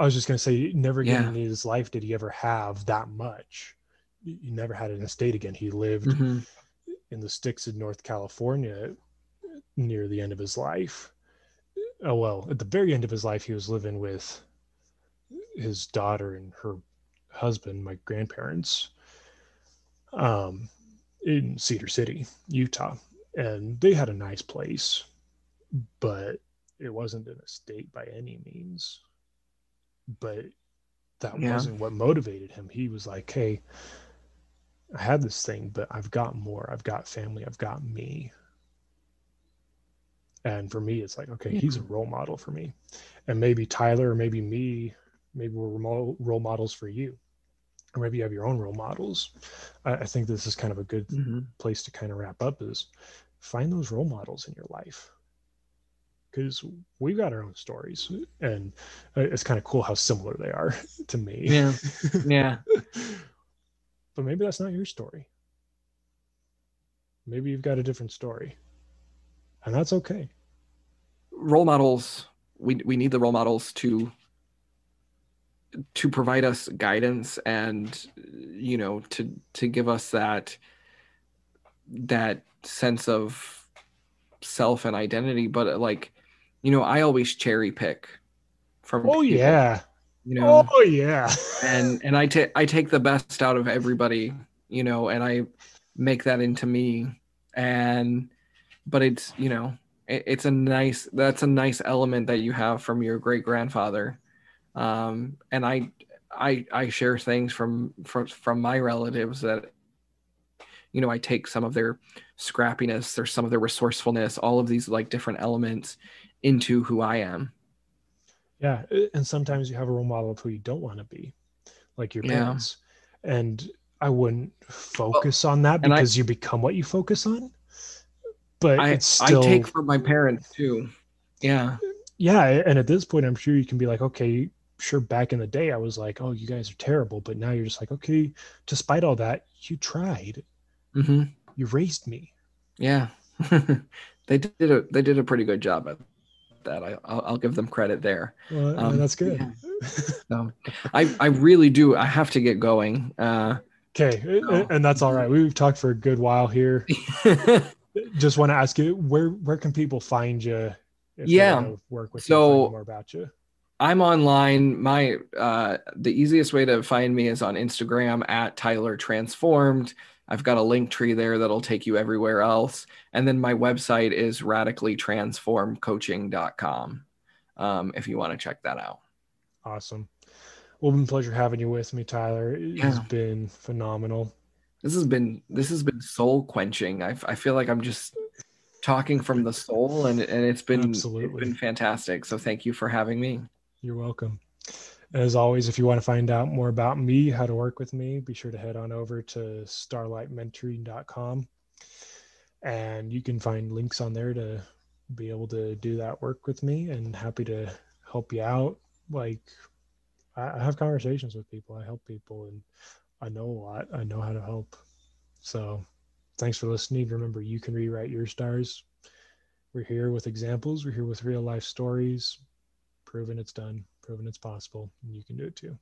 I was just going to say, never again
Yeah.
in his life did he ever have that much. He never had an estate again. He lived
Mhm.
in the sticks in North California near the end of his life. Oh, well, at the very end of his life, he was living with his daughter and her husband, my grandparents, um, in Cedar City, Utah. And they had a nice place, but it wasn't an estate by any means. But that
Yeah.
wasn't what motivated him. He was like, hey, I had this thing, but I've got more. I've got family. I've got me. And for me, it's like, okay, he's a role model for me. And maybe Tyler maybe me, maybe we're role role models for you. Or maybe you have your own role models. I, I think this is kind of a good
Mhm.
place to kind of wrap up is find those role models in your life. Because we've got our own stories. And it's kind of cool how similar they are to me.
Yeah. Yeah.
but maybe that's not your story. Maybe you've got a different story. And that's okay.
role models we we need the role models to to provide us guidance and you know to to give us that that sense of self and identity but uh, like you know i always cherry pick from
Oh
people,
yeah.
you know
Oh yeah.
and and i take i take the best out of everybody you know and i make that into me and but it's you know it, it's a nice that's a nice element that you have from your great grandfather. Um, and i i i share things from from from my relatives that you know i take some of their scrappiness or some of their resourcefulness all of these like different elements into who i am.
Yeah and sometimes you have a role model of who you don't want to be like your parents. Yeah. and i wouldn't focus on that
and I-
because you become what you focus on but
I,
still
I take from my parents too. Yeah.
Yeah and at this point i'm sure you can be like okay sure back in the day i was like oh you guys are terrible. But now you're just like okay despite all that you tried.
Hmm
you raised me.
Yeah. They did a they did a pretty good job at that. I, I'll, I'll give them credit there.
Well,
Um,
that's good.
so i i really do i have to get going uh
okay
No.
and that's all right. We've talked for a good while here just want to ask you where where can people find you if
Yeah.
work with
So-
you more about you
I'm online. My uh, the easiest way to find me is on Instagram at Tyler Transformed. I've got a link tree there that'll take you everywhere else. And then my website is radicallytransformcoaching.com um, if you want to check that out.
awesome well it's been a pleasure having you with me tyler it has
Yeah.
been phenomenal
This has been this has been soul quenching. I, I feel like I'm just talking from the soul, and and it's been it's been fantastic. So thank you for having me.
You're welcome. As always, if you want to find out more about me, how to work with me, be sure to head on over to starlightmentoring.com. And you can find links on there to be able to do that work with me and happy to help you out. Like, I I have conversations with people, I help people, and I know a lot. I know how to help. So, thanks for listening. Remember, you can rewrite your stars. We're here with examples, we're here with real life stories, proven it's done, proven it's possible, and you can do it too.